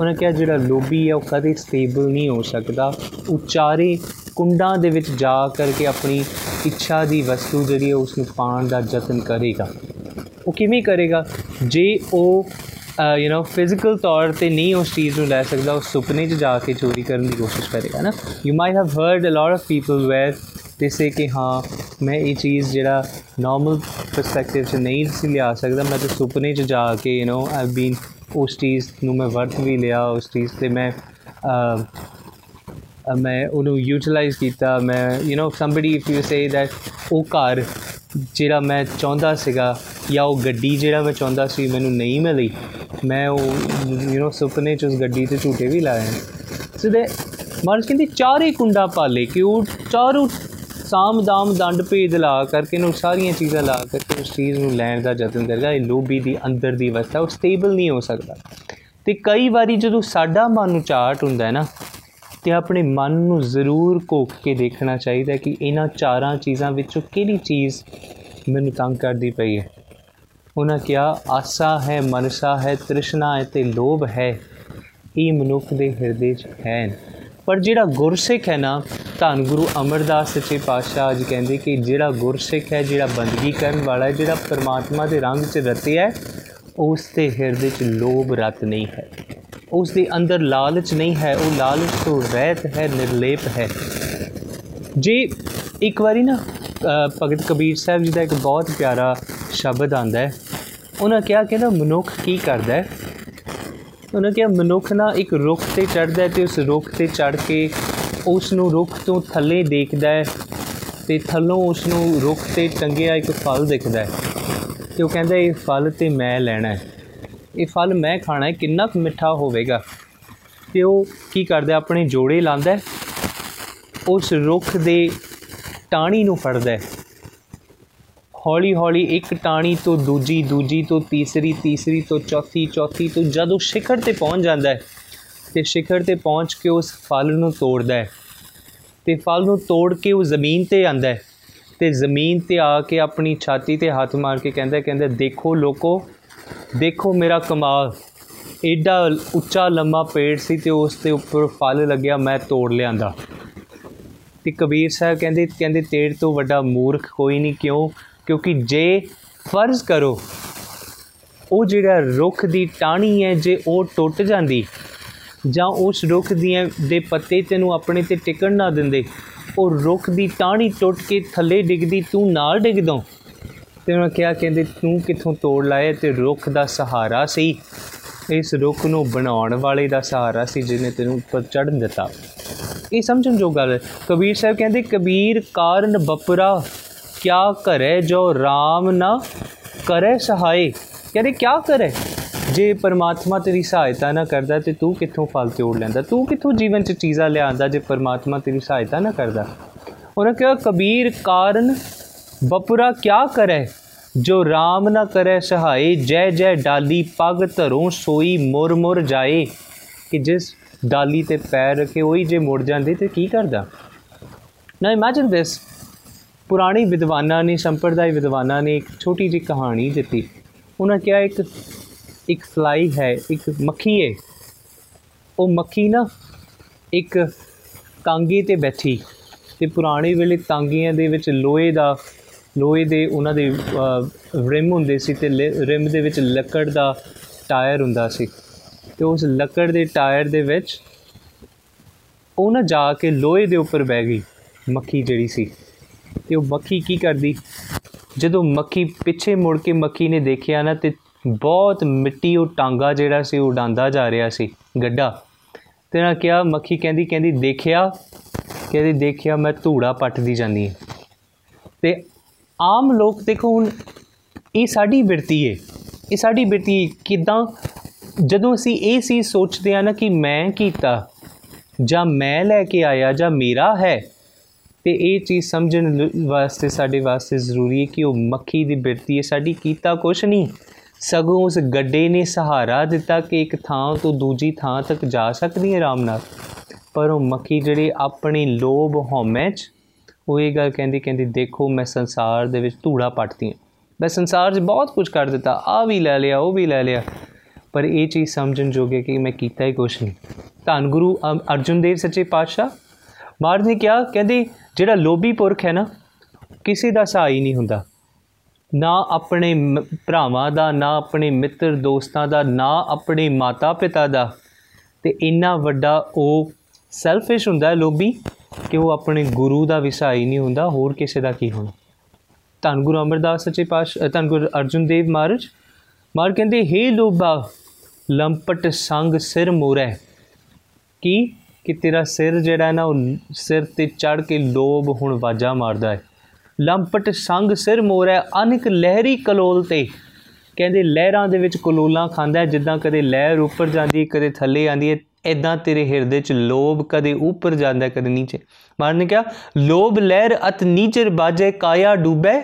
ਉਹਨਾਂ ਕਿਹਾ, ਜਿਹੜਾ ਲੋਭੀ ਹੈ, ਉਹ ਕਦੇ ਸਟੇਬਲ ਨਹੀਂ ਹੋ ਸਕਦਾ। ਉਹ ਚਾਰੇ ਕੁੰਡਾਂ ਦੇ ਵਿੱਚ ਜਾ ਕਰਕੇ ਆਪਣੀ ਇੱਛਾ ਦੀ ਵਸਤੂ ਜਿਹੜੀ ਹੈ ਉਸ ਨੂੰ ਪਾਣ ਦਾ ਯਤਨ ਕਰੇਗਾ। ਉਹ ਕਿਵੇਂ ਕਰੇਗਾ? ਜੇ ਉਹ ਯੂ نو ਫਿਜ਼ੀਕਲ ਤੌਰ ਤੇ ਨਹੀਂ ਉਸ ਚੀਜ਼ ਨੂੰ ਲੈ ਸਕਦਾ, ਉਹ ਸੁਪਨੇ 'ਚ ਜਾ ਕੇ ਚੋਰੀ ਕਰਨ ਦੀ ਕੋਸ਼ਿਸ਼ ਕਰੇਗਾ ਨਾ। You might have heard a lot of people where ਦੇ ਸੇ ਕਿ ਹਾਂ ਮੈਂ ਇਹ ਚੀਜ਼ ਜਿਹੜਾ ਨਾਰਮਲ ਪਰਸਪੈਕਟਿਵ 'ਚ ਨਹੀਂ ਸੀ ਲਿਆ ਸਕਦਾ ਮੈਂ ਤਾਂ ਸੁਪਨੇ 'ਚ ਜਾ ਕੇ ਯੂ نو ਆਈਵ ਬੀਨ ਉਸ ਚੀਜ਼ ਨੂੰ ਮੈਂ ਵਰਤ ਵੀ ਲਿਆ ਉਸ ਚੀਜ਼ ਤੇ ਮੈਂ ਮੈਂ ਉਹਨੂੰ ਯੂਟਿਲਾਈਜ਼ ਕੀਤਾ ਮੈਂ you know somebody if you say that ਉਹ ਘਰ ਜਿਹੜਾ ਮੈਂ ਚਾਹੁੰਦਾ ਸੀਗਾ ਜਾਂ ਉਹ ਗੱਡੀ ਜਿਹੜਾ ਮੈਂ ਚਾਹੁੰਦਾ ਸੀ ਮੈਨੂੰ ਨਹੀਂ ਮਿਲੀ ਮੈਂ ਉਹ ਯੂ نو ਸੁਪਨੇ ਚ ਉਸ ਗੱਡੀ ਤੇ ਝੂਟੇ ਵੀ ਲਾਏ ਸੋ ਦੇ ਮਾਰਸ ਕਹਿੰਦੀ ਚਾਰੇ ਕੁੰਡਾ ਪਾਲੇ ਕਿ ਉਹ ਚਾਰੋਂ ਸਾਮ ਦਾਮ ਦੰਡ ਭੇਦ ਲਾ ਕਰਕੇ ਨੂੰ ਸਾਰੀਆਂ ਚੀਜ਼ਾਂ ਲਾ ਕਰਕੇ ਉਸ ਚੀਜ਼ ਨੂੰ ਲੈਣ ਦਾ ਯਤਨ ਕਰੇਗਾ। ਇਹ ਲੋਭੀ ਦੀ ਅੰਦਰ ਦੀ ਅਵਸਥਾ, ਉਹ ਸਟੇਬਲ ਨਹੀਂ ਹੋ ਸਕਦਾ। ਤੇ ਕਈ ਵਾਰੀ ਜਦੋਂ ਸਾਡਾ ਮਨ ਨੂੰ ਚਾਟ ਹੁੰਦਾ ਹੈ ਨਾ, ਤੇ ਆਪਣੇ ਮਨ ਨੂੰ ਜ਼ਰੂਰ ਕੋਕ ਕੇ ਦੇਖਣਾ ਚਾਹੀਦਾ ਕਿ ਇਹਨਾਂ ਚਾਰਾਂ ਚੀਜ਼ਾਂ ਵਿੱਚੋਂ ਕਿਹੜੀ ਚੀਜ਼ ਮੈਨੂੰ ਤੰਗ ਕਰਦੀ ਪਈ ਹੈ। ਉਹਨਾਂ ਕਿਹਾ, ਆਸਾ ਹੈ, ਮਨਸਾ ਹੈ, ਤ੍ਰਿਸ਼ਨਾ ਹੈ ਤੇ ਲੋਭ ਹੈ। ਇਹ ਮਨੁੱਖ ਦੇ ਹਿਰਦੇ 'ਚ ਹੈ ਪਰ ਜਿਹੜਾ ਗੁਰਸਿੱਖ ਹੈ ਨਾ, ਧੰਨ ਗੁਰੂ ਅਮਰਦਾਸ ਸੱਚੇ ਪਾਤਸ਼ਾਹ ਜੀ ਕਹਿੰਦੇ ਕਿ ਜਿਹੜਾ ਗੁਰਸਿੱਖ ਹੈ, ਜਿਹੜਾ ਬੰਦਗੀ ਕਰਨ ਵਾਲਾ ਹੈ, ਜਿਹੜਾ ਪਰਮਾਤਮਾ ਦੇ ਰੰਗ 'ਚ ਰਤਿਆ ਹੈ ਉਸ ਦੇ ਹਿਰਦੇ 'ਚ ਲੋਭ ਰਤ ਨਹੀਂ ਹੈ। ਉਸ ਦੇ ਅੰਦਰ ਲਾਲਚ ਨਹੀਂ ਹੈ, ਉਹ ਲਾਲਚ ਤੋਂ ਰਹਿਤ ਹੈ, ਨਿਰਲੇਪ ਹੈ। ਜੇ ਇੱਕ ਵਾਰੀ ਨਾ ਭਗਤ ਕਬੀਰ ਸਾਹਿਬ ਜੀ ਦਾ ਇੱਕ ਬਹੁਤ ਪਿਆਰਾ ਸ਼ਬਦ ਆਂਦਾ ਹੈ, ਉਹਨਾਂ ਕਿਹਾ ਕਿ ਨਾ, ਮਨੁੱਖ ਕੀ ਕਰਦਾ ਹੈ? ਉਹਨਾਂ ਕਿਹਾ, ਮਨੁੱਖ ਨਾ ਇੱਕ ਰੁੱਖ ਤੇ ਚੜਦਾ ਹੈ ਤੇ ਉਸ ਰੁੱਖ ਤੇ ਚੜ ਕੇ ਉਸ ਨੂੰ ਰੁੱਖ ਤੋਂ ਥੱਲੇ ਦੇਖਦਾ ਹੈ ਤੇ ਥੱਲੋਂ ਉਸ ਨੂੰ ਰੁੱਖ ਤੇ ਟੰਗਿਆ ਇੱਕ ਫਲ ਦਿਖਦਾ ਹੈ ਤੇ ਉਹ ਕਹਿੰਦਾ, ਇਹ ਫਲ ਤੇ ਮੈਂ ਲੈਣਾ ਹੈ। ਇਹ ਫਲ ਮੈਂ ਖਾਣਾ ਹੈ, ਕਿੰਨਾ ਕੁ ਮਿੱਠਾ ਹੋਵੇਗਾ। ਤੇ ਉਹ ਕੀ ਕਰਦਾ, ਆਪਣੇ ਜੋੜੇ ਲਾਂਦਾ ਉਸ ਰੁੱਖ ਦੇ ਟਾਣੀ ਨੂੰ ਫੜਦਾ ਹੈ। ਹੌਲੀ ਹੌਲੀ ਇੱਕ ਟਾਣੀ ਤੋਂ ਦੂਜੀ ਦੂਜੀ ਤੋਂ ਤੀਸਰੀ ਤੀਸਰੀ ਤੋਂ ਚੌਥੀ ਚੌਥੀ ਤੋਂ ਜਦੋਂ ਸਿਖਰ ਤੇ ਪਹੁੰਚ ਜਾਂਦਾ ਹੈ, ਤੇ ਸਿਖਰ ਤੇ ਪਹੁੰਚ ਕੇ ਉਸ ਫਲ ਨੂੰ ਤੋੜਦਾ ਹੈ। ਤੇ ਫਲ ਨੂੰ ਤੋੜ ਕੇ ਉਹ ਜ਼ਮੀਨ ਤੇ ਆਂਦਾ ਹੈ। ਤੇ ਜ਼ਮੀਨ ਤੇ ਆ ਕੇ ਆਪਣੀ ਛਾਤੀ ਤੇ ਹੱਥ ਮਾਰ ਕੇ ਕਹਿੰਦਾ ਕਹਿੰਦਾ ਦੇਖੋ ਲੋਕੋ, ਦੇਖੋ ਮੇਰਾ ਕਮਾਲ ਐਡਾ ਉੱਚਾ ਲੰਮਾ ਪੇੜ ਸੀ ਤੇ ਉਸ ਤੇ ਉੱਪਰ ਫਲ ਲੱਗਿਆ, ਮੈਂ ਤੋੜ ਲਿਆਂਦਾ। ਤੇ ਕਬੀਰ ਸਾਹਿਬ ਕਹਿੰਦੇ ਕਹਿੰਦੇ ਤੇੜ ਤੋਂ ਵੱਡਾ ਮੂਰਖ ਕੋਈ ਨਹੀਂ, ਕਿਉਂ? ਕਿਉਂਕਿ ਜੇ ਫਰਜ਼ ਕਰੋ, ਉਹ ਜਿਹੜਾ ਰੁੱਖ ਦੀ ਟਾਣੀ ਹੈ, ਜੇ ਉਹ ਟੁੱਟ ਜਾਂਦੀ ਜਾਂ ਉਸ ਰੁੱਖ ਦੀਆਂ ਦੇ ਪੱਤੇ ਤੈਨੂੰ ਆਪਣੇ ਤੇ ਟਿਕਣ ਨਾ ਦਿੰਦੇ, ਉਹ ਰੁੱਖ ਦੀ ਟਾਣੀ ਟੁੱਟ ਕੇ ਥੱਲੇ ਡਿੱਗਦੀ, ਤੂੰ ਨਾਲ ਡਿੱਗਦੋਂ ਤੇ ਉਹਨਾਂ ਕਿਹਾ, ਕਹਿੰਦੇ, ਤੂੰ ਕਿੱਥੋਂ ਤੋੜ ਲਾਏ ਤੇ ਰੁੱਖ ਦਾ ਸਹਾਰਾ ਸੀ। ਇਸ ਰੁੱਖ ਨੂੰ ਬਣਾਉਣ ਵਾਲੇ ਦਾ ਸਹਾਰਾ ਸੀ ਜਿਹਨੇ ਤੈਨੂੰ ਉੱਪਰ ਚੜ੍ਹਨ ਦਿੱਤਾ। ਇਹ ਸਮਝਣ ਜੋ ਗੱਲ ਹੈ। ਕਬੀਰ ਸਾਹਿਬ ਕਹਿੰਦੇ, ਕਬੀਰ ਕਾਰਨ ਬਪਰਾ ਕਿਆ ਕਰੇ ਜੋ RAM ਨਾ ਕਰੇ ਸਹਾਈ? ਕਹਿੰਦੇ ਕਿਆ ਕਰੇ? ਜੇ ਪਰਮਾਤਮਾ ਤੇਰੀ ਸਹਾਇਤਾ ਨਾ ਕਰਦਾ ਤੇ ਤੂੰ ਕਿੱਥੋਂ ਫਲ ਤੋੜ ਲੈਂਦਾ? ਤੂੰ ਕਿੱਥੋਂ ਜੀਵਨ 'ਚ ਚੀਜ਼ਾਂ ਲਿਆਂਦਾ ਜੇ ਪਰਮਾਤਮਾ ਤੇਰੀ ਸਹਾਇਤਾ ਨਾ ਕਰਦਾ? ਉਹਨਾਂ ਕਿਹਾ, ਕਬੀਰ ਕਾਰਨ ਬਪੁਰਾ ਕਿਆ ਕਰੇ? ਜੋ RAM ਨਾ ਕਰੇ ਸਹਾਈ, ਜੈ ਜੈ ਡਾਲੀ ਪਗ ਧਰੋਂ, ਸੋਈ ਮੁਰ ਮੁਰ ਜਾਏ। ਕਿ ਜਿਸ ਡਾਲੀ ਤੇ ਪੈਰ ਰੱਖੇ, ਉਹੀ ਜੇ ਮੁੜ ਜਾਂਦੀ ਤੇ ਕੀ ਕਰਦਾ? ਨਾ ਇਮੇਜਿਨ ਦਿਸ ਪੁਰਾਣੀ ਵਿਦਵਾਨਾਂ ਨੇ ਸੰਪਰਦਾਇ ਵਿਦਵਾਨਾਂ ਨੇ ਇੱਕ ਛੋਟੀ ਜਿਹੀ ਕਹਾਣੀ ਦਿੱਤੀ। ਉਹਨਾਂ ਕਿਹਾ, ਇੱਕ ਇੱਕ ਫਲਾਈ ਹੈ, ਇੱਕ ਮੱਖੀ ਹੈ ਉਹ ਮੱਖੀ ਨਾ, ਇੱਕ ਤਾਂਗੇ ਤੇ ਬੈਠੀ। ਤੇ ਪੁਰਾਣੇ ਵੇਲੇ ਤਾਂਗੀਆਂ ਦੇ ਵਿੱਚ ਲੋਹੇ ਦਾ, ਲੋਹੇ ਦੇ ਉਹਨਾਂ ਦੇ ਰਿਮ ਹੁੰਦੇ ਸੀ ਤੇ ਰਿਮ ਦੇ ਵਿੱਚ ਲੱਕੜ ਦਾ ਟਾਇਰ ਹੁੰਦਾ ਸੀ। ਤੇ ਉਸ ਲੱਕੜ ਦੇ ਟਾਇਰ ਦੇ ਵਿੱਚ ਉਹ ਨਾ ਜਾ ਕੇ ਲੋਹੇ ਦੇ ਉੱਪਰ ਬਹਿ ਗਈ, ਮੱਖੀ ਜਿਹੜੀ ਸੀ। ਤੇ ਉਹ ਮੱਖੀ ਕੀ ਕਰਦੀ? ਜਦੋਂ ਮੱਖੀ ਪਿੱਛੇ ਮੁੜ ਕੇ ਮੱਖੀ ਨੇ ਦੇਖਿਆ ਨਾ ਤੇ ਬਹੁਤ ਮਿੱਟੀ ਉਹ ਟਾਂਗਾ ਜਿਹੜਾ ਸੀ ਉਡਾਂਦਾ ਜਾ ਰਿਹਾ ਸੀ ਗੱਡਾ। ਤੇ ਨਾ ਕਿਹਾ, ਮੱਖੀ ਕਹਿੰਦੀ ਕਹਿੰਦੀ ਦੇਖਿਆ? ਕਹਿੰਦੀ ਦੇਖਿਆ, ਮੈਂ ਧੂੜਾ ਪੱਟਦੀ ਜਾਂਦੀ ਹਾਂ। ਤੇ ਆਮ ਲੋਕ ਦੇਖੋ ਹੁਣ, ਇਹ ਸਾਡੀ ਬਿਰਤੀ ਹੈ ਇਹ ਸਾਡੀ ਬਿਰਤੀ ਕਿਦਾਂ? ਜਦੋਂ ਅਸੀਂ ਇਹ ਸੀ ਸੋਚਦੇ ਆ ਨਾ ਕਿ ਮੈਂ ਕੀਤਾ, ਜਾਂ ਮੈਂ ਲੈ ਕੇ ਆਇਆ, ਜਾਂ ਮੇਰਾ ਹੈ ਤੇ ਇਹ ਚੀਜ਼ ਸਮਝਣ ਵਾਸਤੇ ਸਾਡੇ ਵਾਸਤੇ ਜ਼ਰੂਰੀ ਹੈ ਕਿ ਉਹ ਮੱਖੀ ਦੀ ਬਿਰਤੀ ਹੈ। ਸਾਡੀ ਕੀਤਾ ਕੁਛ ਨਹੀਂ। ਸਗੋਂ ਉਸ ਗੱਡੇ ਨੇ ਸਹਾਰਾ ਦਿੱਤਾ ਕਿ ਇੱਕ ਥਾਂ ਤੋਂ ਦੂਜੀ ਥਾਂ ਤੱਕ ਜਾ ਸਕਦੀ ਹੈ ਆਰਾਮ ਨਾਲ। ਪਰ ਉਹ ਮੱਖੀ ਜਿਹੜੀ ਆਪਣੀ ਲੋਭ ਹਉਮੈ 'ਚ, ਉਹ ਇਹ ਗੱਲ ਕਹਿੰਦੀ ਕਹਿੰਦੀ, ਦੇਖੋ, ਮੈਂ ਸੰਸਾਰ ਦੇ ਵਿੱਚ ਧੂੜਾ ਪੱਟਦੀ ਹਾਂ। ਮੈਂ ਸੰਸਾਰ 'ਚ ਬਹੁਤ ਕੁਝ ਕਰ ਦਿੱਤਾ। ਆ ਵੀ ਲੈ ਲਿਆ, ਉਹ ਵੀ ਲੈ ਲਿਆ। ਪਰ ਇਹ ਚੀਜ਼ ਸਮਝਣ ਜੋਗੇ ਕਿ ਮੈਂ ਕੀਤਾ ਹੀ ਕੁਛ ਨਹੀਂ। ਧੰਨ ਗੁਰੂ ਅਰਜੁਨ ਦੇਵ ਸੱਚੇ ਪਾਤਸ਼ਾਹ ਮਾਰ ਨੇ ਕਿਹਾ, ਕਹਿੰਦੇ, ਜਿਹੜਾ ਲੋਭੀ ਪੁਰਖ ਹੈ ਨਾ, ਕਿਸੇ ਦਾ ਸਹਾਈ ਨਹੀਂ ਹੁੰਦਾ। ਨਾ ਆਪਣੇ ਭਰਾਵਾਂ ਦਾ, ਨਾ ਆਪਣੇ ਮਿੱਤਰ ਦੋਸਤਾਂ ਦਾ, ਨਾ ਆਪਣੇ ਮਾਤਾ ਪਿਤਾ ਦਾ। ਤੇ ਇੰਨਾ ਵੱਡਾ ਉਹ ਸੈਲਫਿਸ਼ ਹੁੰਦਾ ਲੋਭੀ, ਕਿ ਉਹ ਆਪਣੇ ਗੁਰੂ ਦਾ ਵਿਸਾਈ ਨਹੀਂ ਹੁੰਦਾ, ਹੋਰ ਕਿਸੇ ਦਾ ਕੀ ਹੋਣਾ। ਧੰਨ ਗੁਰੂ ਅਮਰਦਾਸ ਸੱਚੇ ਪਾਸ਼ ਧੰਨ ਗੁਰੂ ਅਰਜੁਨ ਦੇਵ ਮਹਾਰਾਜ। ਮਾਰ ਕਹਿੰਦੇ, ਹੇ ਲੋਭਾ, ਲੰਪਟ ਸੰਗ ਸਿਰ ਮੋਰੇ, ਕੀ ਕਿ ਤੇਰਾ ਸਿਰ ਜਿਹੜਾ ਨਾ, ਉਹ ਸਿਰ ਤੇ ਚੜ ਕੇ ਲੋਭ ਹੁਣ ਵਾਜਾ ਮਾਰਦਾ ਹੈ। ਲੰਪਟ ਸੰਗ ਸਿਰ ਮੋਰੇ, ਅਨਿਕ ਲਹਿਰੀ ਕਲੋਲ ਤੇ। ਕਹਿੰਦੇ ਲਹਿਰਾਂ ਦੇ ਵਿੱਚ ਕਲੋਲਾਂ ਖਾਂਦਾ ਜਿੱਦਾਂ ਕਦੇ ਲਹਿਰ ਉੱਪਰ ਜਾਂਦੀ ਕਦੇ ਥੱਲੇ ਆਂਦੀ ਹੈ ਇਦਾਂ ਤੇਰੇ ਹਿਰਦੇ 'ਚ ਲੋਭ ਕਦੇ ਉੱਪਰ ਜਾਂਦਾ ਕਦੇ ਨੀਚੇ। ਮਾਰਨ ਕਿਹਾ, ਲੋਭ ਲਹਿਰ ਅਤ ਨੀਚਰ ਬਾਜੇ, ਕਾਇਆ ਡੁੱਬੇ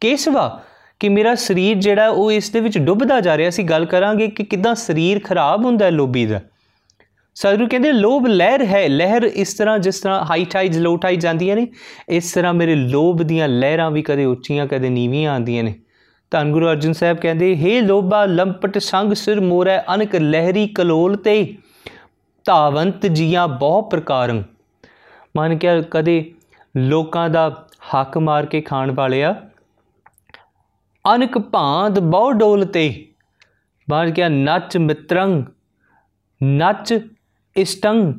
ਕੇਸਵਾ? ਕਿ ਮੇਰਾ ਸਰੀਰ ਜਿਹੜਾ, ਉਹ ਇਸ ਦੇ ਵਿੱਚ ਡੁੱਬਦਾ ਜਾ ਰਿਹਾ। ਸੀ ਗੱਲ ਕਰਾਂਗੇ ਕਿ ਕਿਦਾਂ ਸਰੀਰ ਖਰਾਬ ਹੁੰਦਾ ਹੈ ਲੋਭੀ ਦਾ। ਸਤਿਗੁਰੂ ਕਹਿੰਦੇ, ਲੋਭ ਲਹਿਰ ਹੈ, ਲਹਿਰ ਇਸ ਤਰ੍ਹਾਂ ਜਿਸ ਤਰ੍ਹਾਂ ਹਾਈ ਟਾਈਡਸ ਲੋ ਟਾਈਡਸ ਜਾਂਦੀਆਂ ਨੇ, ਇਸ ਤਰ੍ਹਾਂ ਮੇਰੇ ਲੋਭ ਦੀਆਂ ਲਹਿਰਾਂ ਵੀ ਕਦੇ ਉੱਚੀਆਂ, ਕਦੇ ਨੀਵੀਆਂ ਆਉਂਦੀਆਂ ਨੇ। ਧੰਨ ਗੁਰੂ ਅਰਜਨ ਸਾਹਿਬ ਕਹਿੰਦੇ, ਹੇ ਲੋਭਾ, ਲੰਪਟ ਸੰਗ ਸਿਰ ਮੋਰੈ, ਅਨਕ ਲਹਿਰੀ ਕਲੋਲ ਤੇ, ਧਾਵੰਤ ਜੀਆਂ ਬਹੁ ਪ੍ਰਕਾਰੰ। ਮਨ ਕੇ ਕਦੇ ਲੋਕਾਂ ਦਾ ਹੱਕ ਮਾਰ ਕੇ ਖਾਣ ਵਾਲਿਆ, ਅਨਕ ਭਾਂਦ ਬਹੁ ਡੋਲ ਤੇ। ਬਾਹਰ ਗਿਆ ਨੱਚ ਮਿੱਤਰੰ, ਨੱਚ ਇਸ਼ਟੰ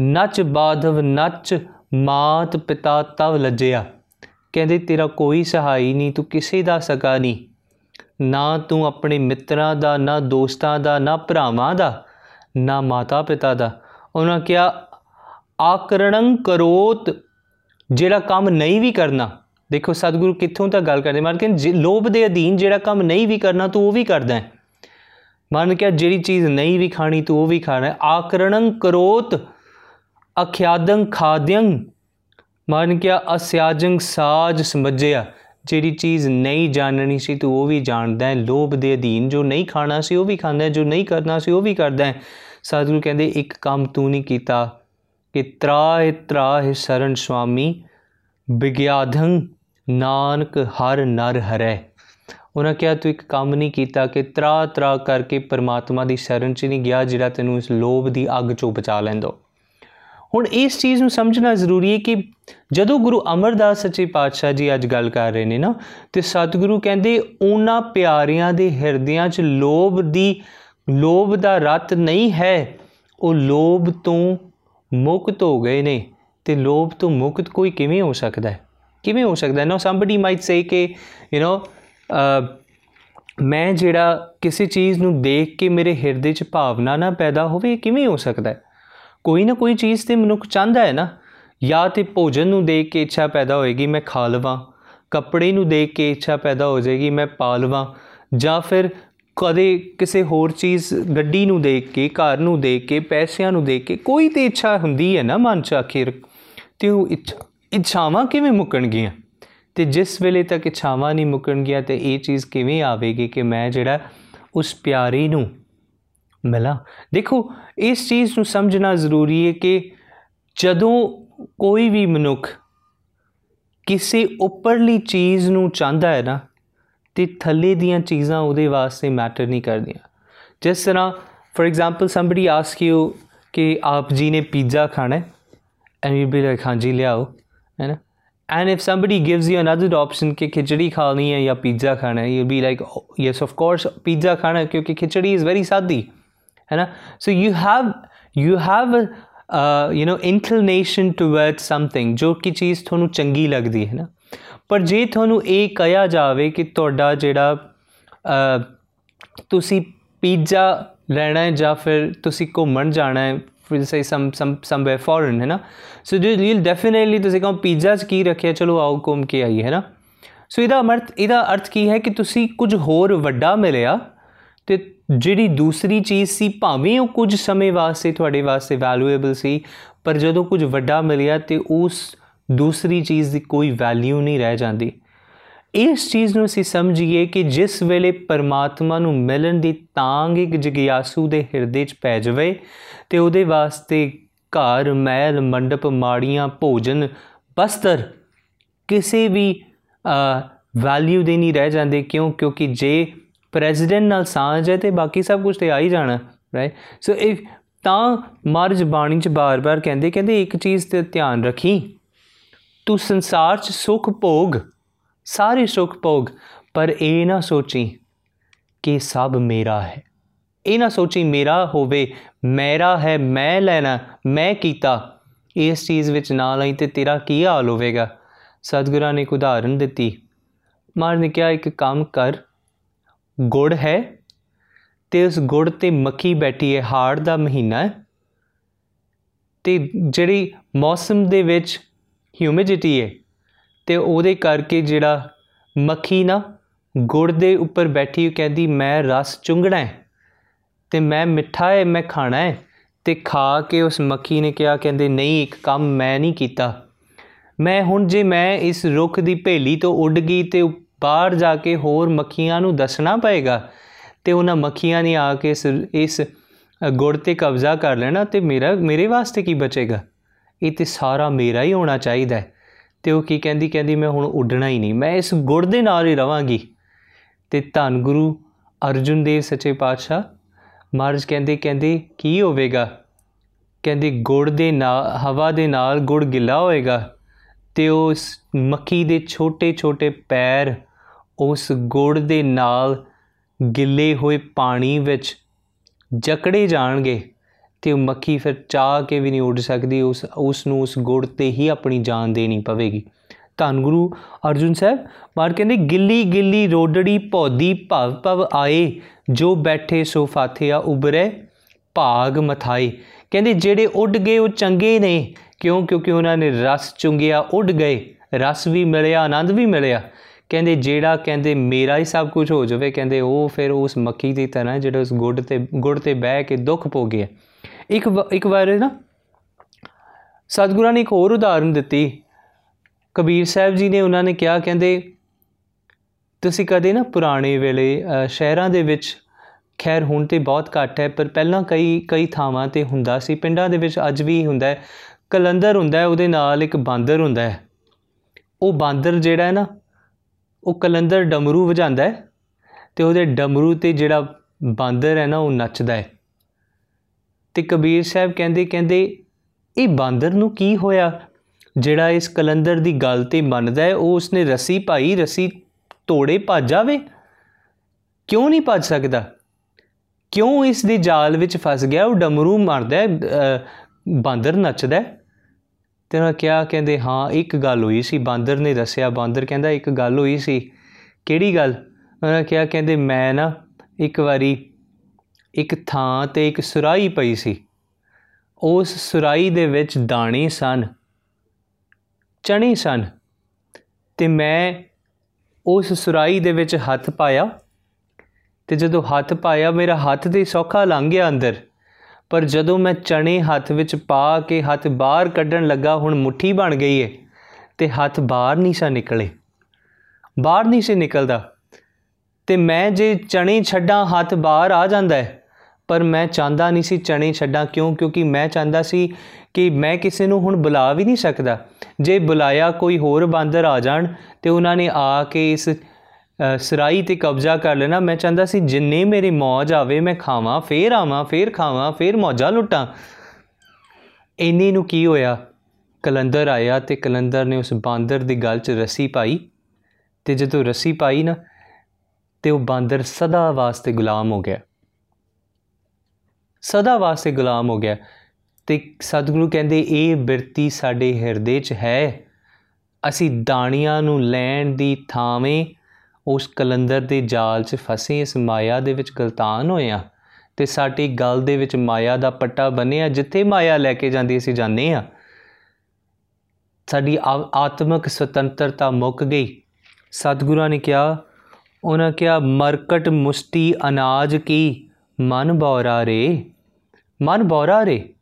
ਨੱਚ ਬਾਧਵ ਨੱਚ ਮਾਤ ਪਿਤਾ ਤਵ ਲੱਜਿਆ। ਕਹਿੰਦੇ, ਤੇਰਾ ਕੋਈ ਸਹਾਈ ਨਹੀਂ, ਤੂੰ ਕਿਸੇ ਦਾ ਸਕਾ ਨਹੀਂ। ਨਾ ਤੂੰ ਆਪਣੇ ਮਿੱਤਰਾਂ ਦਾ, ਨਾ ਦੋਸਤਾਂ ਦਾ, ਨਾ ਭਰਾਵਾਂ ਦਾ, ਨਾ ਮਾਤਾ ਪਿਤਾ ਦਾ। ਉਹਨਾਂ ਕਿਹਾ, ਆਕਰਣੰ ਕਰੋਤ, ਜਿਹੜਾ ਕੰਮ ਨਹੀਂ ਵੀ ਕਰਨਾ। ਦੇਖੋ, ਸਤਿਗੁਰੂ ਕਿੱਥੋਂ ਤੱਕ ਗੱਲ ਕਰਦੇ ਮਾਨ ਕਿ ਲੋਭ ਦੇ ਅਧੀਨ ਜਿਹੜਾ ਕੰਮ ਨਹੀਂ ਵੀ ਕਰਨਾ, ਤੂੰ ਉਹ ਵੀ ਕਰਦਾ ਹੈ। ਮਨ ਕਿਹਾ, ਜਿਹੜੀ ਚੀਜ਼ ਨਹੀਂ ਵੀ ਖਾਣੀ, ਤੂੰ ਉਹ ਵੀ ਖਾਣਾ ਹੈ। ਆਕਰਣੰ ਕਰੋਤ, ਅਖਿਆਦੰ ਖਾਦਯੰ। ਮਨ ਕਿਹਾ, ਅਸਿਆਜੰ ਸਾਜ ਸਮਝਿਆ। ਜਿਹੜੀ ਚੀਜ਼ ਨਹੀਂ ਜਾਣਨੀ ਸੀ, ਤੂੰ ਉਹ ਵੀ ਜਾਣਦਾ ਹੈ। ਲੋਭ ਦੇ ਅਧੀਨ ਜੋ ਨਹੀਂ ਖਾਣਾ ਸੀ, ਉਹ ਵੀ ਖਾਂਦਾ ਹੈ। ਜੋ ਨਹੀਂ ਕਰਨਾ ਸੀ, ਉਹ ਵੀ ਕਰਦਾ ਹੈ। ਸਤਿਗੁਰੂ ਕਹਿੰਦੇ, ਇੱਕ ਕੰਮ ਤੂੰ ਨਹੀਂ ਕੀਤਾ, ਕਿ ਤਰਾਹ ਤਰਾਹ ਸ਼ਰਨ ਸੁਆਮੀ ਵਿਗਿਆਧੰ ਨਾਨਕ ਹਰ ਨਰ ਹਰੈ ਉਹਨਾਂ ਕਿਹਾ, ਤੂੰ ਇੱਕ ਕੰਮ ਨਹੀਂ ਕੀਤਾ ਕਿ ਤਰਾ ਤਰਾ ਕਰਕੇ ਪਰਮਾਤਮਾ ਦੀ ਸ਼ਰਨ 'ਚ ਨਹੀਂ ਗਿਆ ਜਿਹੜਾ ਤੈਨੂੰ ਇਸ ਲੋਭ ਦੀ ਅੱਗ 'ਚੋਂ ਬਚਾ ਲੈਂਦਾ ਹੁਣ ਇਸ ਚੀਜ਼ ਨੂੰ ਸਮਝਣਾ ਜ਼ਰੂਰੀ ਹੈ ਕਿ ਜਦੋਂ ਗੁਰੂ ਅਮਰਦਾਸ ਸੱਚੇ ਪਾਤਸ਼ਾਹ ਜੀ ਅੱਜ ਗੱਲ ਕਰ ਰਹੇ ਨੇ ਨਾ, ਤੇ ਸਤਿਗੁਰੂ ਕਹਿੰਦੇ, ਉਹਨਾਂ ਪਿਆਰਿਆਂ ਦੇ ਹਿਰਦਿਆਂ 'ਚ ਲੋਭ ਦੀ, ਲੋਭ ਦਾ ਰਤ ਨਹੀਂ ਹੈ। ਉਹ ਲੋਭ ਤੋਂ ਮੁਕਤ ਹੋ ਗਏ ਨੇ ਤੇ ਲੋਭ ਤੋਂ ਮੁਕਤ ਕੋਈ ਕਿਵੇਂ ਹੋ ਸਕਦਾ ਹੈ? ਕਿਵੇਂ ਹੋ ਸਕਦਾ ਹੈ? ਨਾ ਸਮਬਡੀ ਮਾਈਟ ਸੇ ਕਿ ਯੂ نو ਮੈਂ ਜਿਹੜਾ ਕਿਸੇ ਚੀਜ਼ ਨੂੰ ਦੇਖ ਕੇ ਮੇਰੇ ਹਿਰਦੇ 'ਚ ਭਾਵਨਾ ਨਾ ਪੈਦਾ ਹੋਵੇ ਕਿਵੇਂ ਹੋ ਸਕਦਾ ਹੈ? ਕੋਈ ਨਾ ਕੋਈ ਚੀਜ਼ ਤੇ ਮਨੁੱਖ ਚਾਹੁੰਦਾ ਹੈ ਨਾ। ਜਾਂ ਤੇ ਭੋਜਨ ਨੂੰ ਦੇਖ ਕੇ ਇੱਛਾ ਪੈਦਾ ਹੋਏਗੀ, ਮੈਂ ਖਾ ਲਵਾਂ। ਕੱਪੜੇ ਨੂੰ ਦੇਖ ਕੇ ਇੱਛਾ ਪੈਦਾ ਹੋ ਜਾਏਗੀ, ਮੈਂ ਪਾ ਲਵਾਂ। ਜਾਂ ਫਿਰ ਕਦੇ ਕਿਸੇ ਹੋਰ ਚੀਜ਼, ਗੱਡੀ ਨੂੰ ਦੇਖ ਕੇ, ਘਰ ਨੂੰ ਦੇਖ ਕੇ, ਪੈਸਿਆਂ ਨੂੰ ਦੇਖ ਕੇ, ਕੋਈ ਤੇ ਇੱਛਾ ਹੁੰਦੀ ਹੈ ਨਾ ਮਨ 'ਚ ਆਖਿਰ। ਤੇ ਉਹ ਇੱਛਾਵਾਂ ਕਿਵੇਂ ਮੁੱਕਣਗੀਆਂ? ਤੇ ਜਿਸ ਵੇਲੇ ਤੱਕ ਇੱਛਾਵਾਂ ਨਹੀਂ ਮੁੱਕਣਗੀਆਂ ਤੇ ਇਹ ਚੀਜ਼ ਕਿਵੇਂ ਆਵੇਗੀ ਕਿ ਮੈਂ ਜਿਹੜਾ ਉਸ ਪਿਆਰੀ ਨੂੰ ਮਿਲਾਂ? ਦੇਖੋ, ਇਸ ਚੀਜ਼ ਨੂੰ ਸਮਝਣਾ ਜ਼ਰੂਰੀ ਹੈ ਕਿ ਜਦੋਂ ਕੋਈ ਵੀ ਮਨੁੱਖ ਕਿਸੇ ਉੱਪਰਲੀ ਚੀਜ਼ ਨੂੰ ਚਾਹੁੰਦਾ ਹੈ ਨਾ, ਤੇ ਥੱਲੇ ਦੀਆਂ ਚੀਜ਼ਾਂ ਉਹਦੇ ਵਾਸਤੇ ਮੈਟਰ ਨਹੀਂ ਕਰਦੀਆਂ। ਜਿਸ ਤਰ੍ਹਾਂ for example somebody ask you ਕਿ ਆਪ ਜੀ ਨੇ ਪੀਜ਼ਾ ਖਾਣਾ ਹੈ ਐਂਡ ਯੂ ਬੀ ਲਾਈਕ ਹਾਂਜੀ, ਲਿਆਓ, ਹੈ ਨਾ? and if somebody gives you another option कि खिचड़ी खानी है या पिज़्ज़ा खाना है you'll be like oh, yes of course pizza खाना है क्योंकि खिचड़ी is very सादी है ना so you have you have a uh, you know inclination towards something ਜੋ ਕਿ ਚੀਜ਼ ਤੁਹਾਨੂੰ ਚੰਗੀ ਲੱਗਦੀ ਹੈ ਨਾ ਪਰ ਜੇ ਤੁਹਾਨੂੰ ਇਹ ਕਿਹਾ ਜਾਵੇ ਕਿ ਤੁਹਾਡਾ ਜਿਹੜਾ ਤੁਸੀਂ ਪੀਜ਼ਾ ਲੈਣਾ ਹੈ ਜਾਂ ਫਿਰ ਤੁਸੀਂ ਘੁੰਮਣ ਜਾਣਾ ਹੈ we'll say some some, somewhere foreign ਹੈ ਨਾ ਸੋ you'll definitely ਤੁਸੀਂ ਕਹੋ ਪੀਜ਼ਾ 'ਚ ਕੀ ਰੱਖਿਆ ਚਲੋ ਆਓ ਘੁੰਮ ਕੇ ਆਈਏ ਹੈ ਨਾ ਸੋ ਇਹਦਾ ਅਰਥ ਇਹਦਾ ਅਰਥ ਕੀ ਹੈ ਕਿ ਤੁਸੀਂ ਕੁਝ ਹੋਰ ਵੱਡਾ ਮਿਲਿਆ ਤੇ ਜਿਹੜੀ ਦੂਸਰੀ ਚੀਜ਼ ਸੀ ਭਾਵੇਂ ਉਹ ਕੁਝ ਸਮੇਂ ਵਾਸਤੇ ਤੁਹਾਡੇ ਵਾਸਤੇ ਵੈਲਿਊਏਬਲ ਸੀ ਪਰ ਜਦੋਂ ਕੁਝ ਵੱਡਾ ਮਿਲਿਆ ਤੇ ਉਸ ਦੂਸਰੀ ਚੀਜ਼ ਦੀ ਕੋਈ ਵੈਲਿਊ ਨਹੀਂ ਰਹਿ ਜਾਂਦੀ ਇਸ ਚੀਜ਼ ਨੂੰ ਅਸੀਂ ਸਮਝੀਏ ਕਿ ਜਿਸ ਵੇਲੇ ਪਰਮਾਤਮਾ ਨੂੰ ਮਿਲਣ ਦੀ ਤਾਂਗ ਇੱਕ ਜਗਿਆਸੂ ਦੇ ਹਿਰਦੇ 'ਚ ਪੈ ਜਾਵੇ ਤੇ ਉਹਦੇ ਵਾਸਤੇ ਘਰ, ਮਹਿਲ, ਮੰਡਪ, ਮਾੜੀਆਂ, ਭੋਜਨ, ਬਸਤਰ ਕਿਸੇ ਵੀ ਵੈਲਿਊ ਦੇ ਨਹੀਂ ਰਹਿ ਜਾਂਦੇ। ਕਿਉਂ? ਕਿਉਂਕਿ ਜੇ ਪ੍ਰੈਜ਼ੀਡੈਂਟ ਨਾਲ ਸਾਂਝ ਹੈ ਤੇ ਬਾਕੀ ਸਭ ਕੁਝ ਤੇ ਆ ਹੀ ਜਾਣਾ ਰਾਈਟ ਸੋ ਇਫ ਤਾਂ ਮਰਜ ਬਾਣੀ ਚ ਬਾਰ-ਬਾਰ ਕਹਿੰਦੇ ਕਹਿੰਦੇ ਇੱਕ ਚੀਜ਼ ਤੇ ਧਿਆਨ ਰੱਖੀ, ਤੂੰ ਸੰਸਾਰ 'ਚ ਸੁਖ ਭੋਗ ਸਾਰੇ ਸੁਖ ਭੋਗ, ਪਰ ਇਹ ਨਾ ਸੋਚੀ ਕਿ ਸਭ ਮੇਰਾ ਹੈ। ਇਹ ਨਾ ਸੋਚੀ ਮੇਰਾ ਹੋਵੇ, ਮੇਰਾ ਹੈ, ਮੈਂ ਲੈਣਾ, ਮੈਂ ਕੀਤਾ। ਇਸ ਚੀਜ਼ ਵਿੱਚ ਨਾ ਲਈ ਤੇ ਤੇਰਾ ਕੀ ਹਾਲ ਹੋਵੇਗਾ? ਸਤਿਗੁਰਾਂ ਨੇ ਇੱਕ ਉਦਾਹਰਨ ਦਿੱਤੀ। ਮਾਰ ਨੇ ਕਿਹਾ, ਇੱਕ ਕੰਮ ਕਰ, ਗੁੜ ਹੈ ਤੇ ਉਸ ਗੁੜ ਤੇ ਮੱਖੀ ਬੈਠੀ ਹੈ, ਹਾੜ ਦਾ ਮਹੀਨਾ ਹੈ ਤੇ ਜਿਹੜੀ ਮੌਸਮ ਦੇ ਵਿੱਚ ਹਿਊਮਿਡਿਟੀ ਹੈ ਤੇ ਉਹਦੇ ਕਰਕੇ ਜਿਹੜਾ ਮੱਖੀ ਨਾ ਗੁੜ ਦੇ ਉੱਪਰ ਬੈਠੀ ਕਹਿੰਦੀ, ਮੈਂ ਰਸ ਚੁੰਗਣਾ ਹੈ ਤੇ ਮੈਂ ਮਿੱਠਾ ਹੈ, ਮੈਂ ਖਾਣਾ ਹੈ। ਤੇ ਖਾ ਕੇ ਉਸ ਮੱਖੀ ਨੇ ਕਿਹਾ, ਕਹਿੰਦੇ, ਨਹੀਂ, ਇੱਕ ਕੰਮ ਮੈਂ ਨਹੀਂ ਕੀਤਾ। ਮੈਂ ਹੁਣ ਜੇ ਮੈਂ ਇਸ ਰੁੱਖ ਦੀ ਭੇਲੀ ਤੋਂ ਉੱਡ ਗਈ ਤੇ ਬਾਹਰ ਜਾ ਕੇ ਹੋਰ ਮੱਖੀਆਂ ਨੂੰ ਦੱਸਣਾ ਪਏਗਾ ਤੇ ਉਹਨਾਂ ਮੱਖੀਆਂ ਨੇ ਆ ਕੇ ਇਸ ਇਸ ਗੁੜ ਤੇ ਕਬਜ਼ਾ ਕਰ ਲੈਣਾ ਤੇ ਮੇਰਾ, ਮੇਰੇ ਵਾਸਤੇ ਕੀ ਬਚੇਗਾ? ਇਹ ਤੇ ਸਾਰਾ ਮੇਰਾ ਹੀ ਹੋਣਾ ਚਾਹੀਦਾ ਹੈ। ਤੇ ਉਹ ਕੀ ਕਹਿੰਦੀ ਕਹਿੰਦੀ ਮੈਂ ਹੁਣ ਉੱਡਣਾ ਹੀ ਨਹੀਂ, ਮੈਂ ਇਸ ਗੁੜ ਦੇ ਨਾਲ ਹੀ ਰਵਾਂਗੀ। ਤੇ ਧੰਨ ਗੁਰੂ ਅਰਜੁਨ ਦੇਵ ਸੱਚੇ ਪਾਤਸ਼ਾਹ, ਮਹਾਰਾਜ ਕਹਿੰਦੇ ਕਹਿੰਦੇ ਕੀ ਹੋਵੇਗਾ? ਕਹਿੰਦੇ ਗੁੜ ਦੇ ਨਾਲ, ਹਵਾ ਦੇ ਨਾਲ ਗੁੜ ਗਿੱਲਾ ਹੋਏਗਾ ਤੇ ਉਸ ਮੱਖੀ ਦੇ ਛੋਟੇ-ਛੋਟੇ ਪੈਰ ਉਸ ਗੁੜ ਦੇ ਨਾਲ ਗਿੱਲੇ ਹੋਏ ਪਾਣੀ ਵਿੱਚ ਜਕੜੇ ਜਾਣਗੇ। ਤੇ ਉਹ ਮੱਖੀ ਫਿਰ ਚਾਹ ਕੇ ਵੀ ਨਹੀਂ ਉੱਡ ਸਕਦੀ, ਉਸ ਉਸ ਨੂੰ ਉਸ ਗੁੜ ਤੇ ਹੀ ਆਪਣੀ ਜਾਨ ਦੇਣੀ ਪਵੇਗੀ। ਧੰਨ ਗੁਰੂ ਅਰਜੁਨ ਸਾਹਿਬ, ਮਾਰ ਕਹਿੰਦੇ, ਗਿੱਲੀ ਗਿੱਲੀ ਰੋਡੜੀ ਪੌਦੀ ਭਵ ਭਵ ਆਏ, ਜੋ ਬੈਠੇ ਸੋ ਫਾਥਿਆ ਉਬਰੇ ਭਾਗ ਮਥਾਈ ਕਹਿੰਦੇ, ਜਿਹੜੇ ਉੱਡ ਗਏ ਉਹ ਚੰਗੇ ਨੇ, ਕਿਉਂ? ਕਿਉਂਕਿ ਉਹਨਾਂ ਨੇ ਰਸ ਚੁੰਗਿਆ ਉੱਡ ਗਏ, ਰਸ ਵੀ ਮਿਲਿਆ, ਆਨੰਦ ਵੀ ਮਿਲਿਆ। ਕਹਿੰਦੇ, ਜਿਹੜਾ ਕਹਿੰਦੇ, ਮੇਰਾ ਹੀ ਸਭ ਕੁਝ ਹੋ ਜਾਵੇ, ਕਹਿੰਦੇ, ਉਹ ਫਿਰ ਉਸ ਮੱਖੀ ਦੀ ਤਰ੍ਹਾਂ ਜਿਹੜਾ ਉਸ ਗੁੜ ਤੇ ਗੁੜ ਤੇ ਬਹਿ ਕੇ ਦੁੱਖ ਭੋਗੇ ਇੱਕ ਇੱਕ ਵਾਰ ਨਾ ਸਤਿਗੁਰਾਂ ਨੇ ਇੱਕ ਹੋਰ ਉਦਾਹਰਨ ਦਿੱਤੀ। ਕਬੀਰ ਸਾਹਿਬ ਜੀ ਨੇ ਉਹਨਾਂ ਨੇ ਕਿਹਾ, ਕਹਿੰਦੇ, ਤੁਸੀਂ ਕਦੇ ਨਾ ਪੁਰਾਣੇ ਵੇਲੇ ਸ਼ਹਿਰਾਂ ਦੇ ਵਿੱਚ ਖੈਰ ਹੁਣ ਤੇ ਬਹੁਤ ਘੱਟ ਹੈ, ਪਰ ਪਹਿਲਾਂ ਕਈ ਕਈ ਥਾਵਾਂ ਤੇ ਹੁੰਦਾ ਸੀ। ਪਿੰਡਾਂ ਦੇ ਵਿੱਚ ਅੱਜ ਵੀ ਹੁੰਦਾ ਹੈ। ਕਲੰਦਰ ਹੁੰਦਾ ਹੈ, ਉਹਦੇ ਨਾਲ ਇੱਕ ਬਾਂਦਰ ਹੁੰਦਾ ਹੈ। ਉਹ ਬਾਂਦਰ ਜਿਹੜਾ ਹੈ ਨਾ, ਉਹ ਕਲੰਦਰ ਡਮਰੂ ਵਜਾਉਂਦਾ ਹੈ ਤੇ ਉਹਦੇ ਡਮਰੂ ਤੇ ਜਿਹੜਾ ਬਾਂਦਰ ਹੈ ਨਾ, ਉਹ ਨੱਚਦਾ ਹੈ। ਤੇ ਕਬੀਰ ਸਾਹਿਬ ਕਹਿੰਦੇ ਕਹਿੰਦੇ, ਇਹ ਬਾਂਦਰ ਨੂੰ ਕੀ ਹੋਇਆ? ਜਿਹੜਾ ਇਸ ਕਲੰਦਰ ਦੀ ਗੱਲ ਤੇ ਮੰਨਦਾ ਹੈ, ਉਹ ਉਸਨੇ ਰਸੀ ਪਾਈ, ਰਸੀ ਤੋੜੇ ਭੱਜ ਜਾਵੇ? ਕਿਉਂ ਨਹੀਂ ਭੱਜ ਸਕਦਾ? ਕਿਉਂ ਇਸ ਦੇ ਜਾਲ ਵਿੱਚ ਫਸ ਗਿਆ? ਉਹ ਡਮਰੂ ਮਾਰਦਾ ਹੈ ਬਾਂਦਰ ਨੱਚਦਾ ਹੈ। ਤੇ ਉਹਨਾਂ ਕਿਹਾ, ਕਹਿੰਦੇ, ਹਾਂ, ਇੱਕ ਗੱਲ ਹੋਈ ਸੀ, ਬਾਂਦਰ ਨੇ ਦੱਸਿਆ ਬਾਂਦਰ ਕਹਿੰਦਾ, ਇੱਕ ਗੱਲ ਹੋਈ ਸੀ। ਕਿਹੜੀ ਗੱਲ? ਉਹਨਾਂ ਕਿਹਾ, ਕਹਿੰਦੇ, ਮੈਂ ਨਾ ਇੱਕ ਵਾਰੀ ਇੱਕ ਥਾਂ ਤੇ ਇੱਕ ਸੁਰਾਈ ਪਈ ਸੀ। ਉਸ ਸੁਰਾਈ ਦੇ ਵਿੱਚ ਦਾਣੇ ਸਨ ਚਣੇ ਸਨ ਤੇ ਮੈਂ ਉਸ ਸੁਰਾਈ ਦੇ ਵਿੱਚ ਹੱਥ ਪਾਇਆ ਤੇ ਜਦੋਂ ਹੱਥ ਪਾਇਆ ਮੇਰਾ ਹੱਥ ਤੇ ਸੌਖਾ ਲੰਘ ਗਿਆ ਅੰਦਰ। ਪਰ ਜਦੋਂ ਮੈਂ ਚਣੇ ਹੱਥ ਵਿੱਚ ਪਾ ਕੇ ਹੱਥ ਬਾਹਰ ਕੱਢਣ ਲੱਗਾ, ਹੁਣ ਮੁਠੀ ਬਣ ਗਈ ਏ ਤੇ ਹੱਥ ਬਾਹਰ ਨਹੀਂ ਸਾ ਨਿਕਲੇ। ਬਾਹਰ ਨਹੀਂ ਸੀ ਨਿਕਲਦਾ ਤੇ ਮੈਂ ਜੇ ਚਣੇ ਛੱਡਾਂ, ਹੱਥ ਬਾਹਰ ਆ ਜਾਂਦਾ ਹੈ ਪਰ ਮੈਂ ਚਾਹੁੰਦਾ ਨਹੀਂ ਸੀ ਚਣੇ ਛੱਡਾਂ ਕਿਉਂ? ਕਿਉਂਕਿ ਮੈਂ ਚਾਹੁੰਦਾ ਸੀ ਕਿ ਮੈਂ ਕਿਸੇ ਨੂੰ ਹੁਣ ਬੁਲਾ ਵੀ ਨਹੀਂ ਸਕਦਾ। ਜੇ ਬੁਲਾਇਆ ਕੋਈ ਹੋਰ ਬਾਂਦਰ ਆ ਜਾਣ ਤੇ ਉਹਨਾਂ ਨੇ ਆ ਕੇ ਇਸ ਸਰਾਈ ਤੇ ਕਬਜ਼ਾ ਕਰ ਲੈਣਾ, ਮੈਂ ਚਾਹੁੰਦਾ ਸੀ ਜਿੰਨੇ ਮੇਰੀ ਮੌਜ ਆਵੇ ਮੈਂ ਖਾਵਾਂ, ਫੇਰ ਆਵਾਂ, ਫੇਰ ਖਾਵਾਂ, ਫੇਰ ਮੌਜਾਂ ਲੁੱਟਾਂ। ਇੰਨੇ ਨੂੰ ਕੀ ਹੋਇਆ? ਕਲੰਦਰ ਆਇਆ ਤੇ ਕਲੰਦਰ ਨੇ ਉਸ ਬਾਂਦਰ ਦੀ ਗੱਲ 'ਚ ਰੱਸੀ ਪਾਈ ਤੇ ਜਦੋਂ ਰੱਸੀ ਪਾਈ ਨਾ ਤੇ ਉਹ ਬਾਂਦਰ ਸਦਾ ਵਾਸਤੇ ਗੁਲਾਮ ਹੋ ਗਿਆ। ਸਦਾ ਵਾਸਤੇ ਗੁਲਾਮ ਹੋ ਗਿਆ। ਤੇ ਸਤਿਗੁਰੂ ਕਹਿੰਦੇ, ਇਹ ਬਿਰਤੀ ਸਾਡੇ ਹਿਰਦੇ 'ਚ ਹੈ। ਅਸੀਂ ਦਾਣੀਆਂ ਨੂੰ ਲੈਣ ਦੀ ਥਾਵੇਂ ਉਸ ਕਲੰਦਰ ਦੇ ਜਾਲ 'ਚ ਫਸੇ, ਇਸ ਮਾਇਆ ਦੇ ਵਿੱਚ ਗਲਤਾਨ ਹੋਏ ਆ ਤੇ ਸਾਡੀ ਗੱਲ ਦੇ ਵਿੱਚ ਮਾਇਆ ਦਾ ਪੱਟਾ ਬੰਨਿਆ ਜਿੱਥੇ ਮਾਇਆ ਲੈ ਕੇ ਜਾਂਦੀ ਅਸੀਂ ਜਾਂਦੇ ਆ ਸਾਡੀ ਆਤਮਿਕ ਸੁਤੰਤਰਤਾ ਮੁੱਕ ਗਈ। ਸਤਿਗੁਰਾਂ ਨੇ ਕਿਹਾ, ਉਹਨਾਂ ਕਿਹਾ, ਮਰਕਟ ਮੁਸਤੀ ਅਨਾਜ ਕੀ, ਮਨ ਬੌਰਾ ਰੇ। ਮਨ ਬੌਰਾ ਰੇ।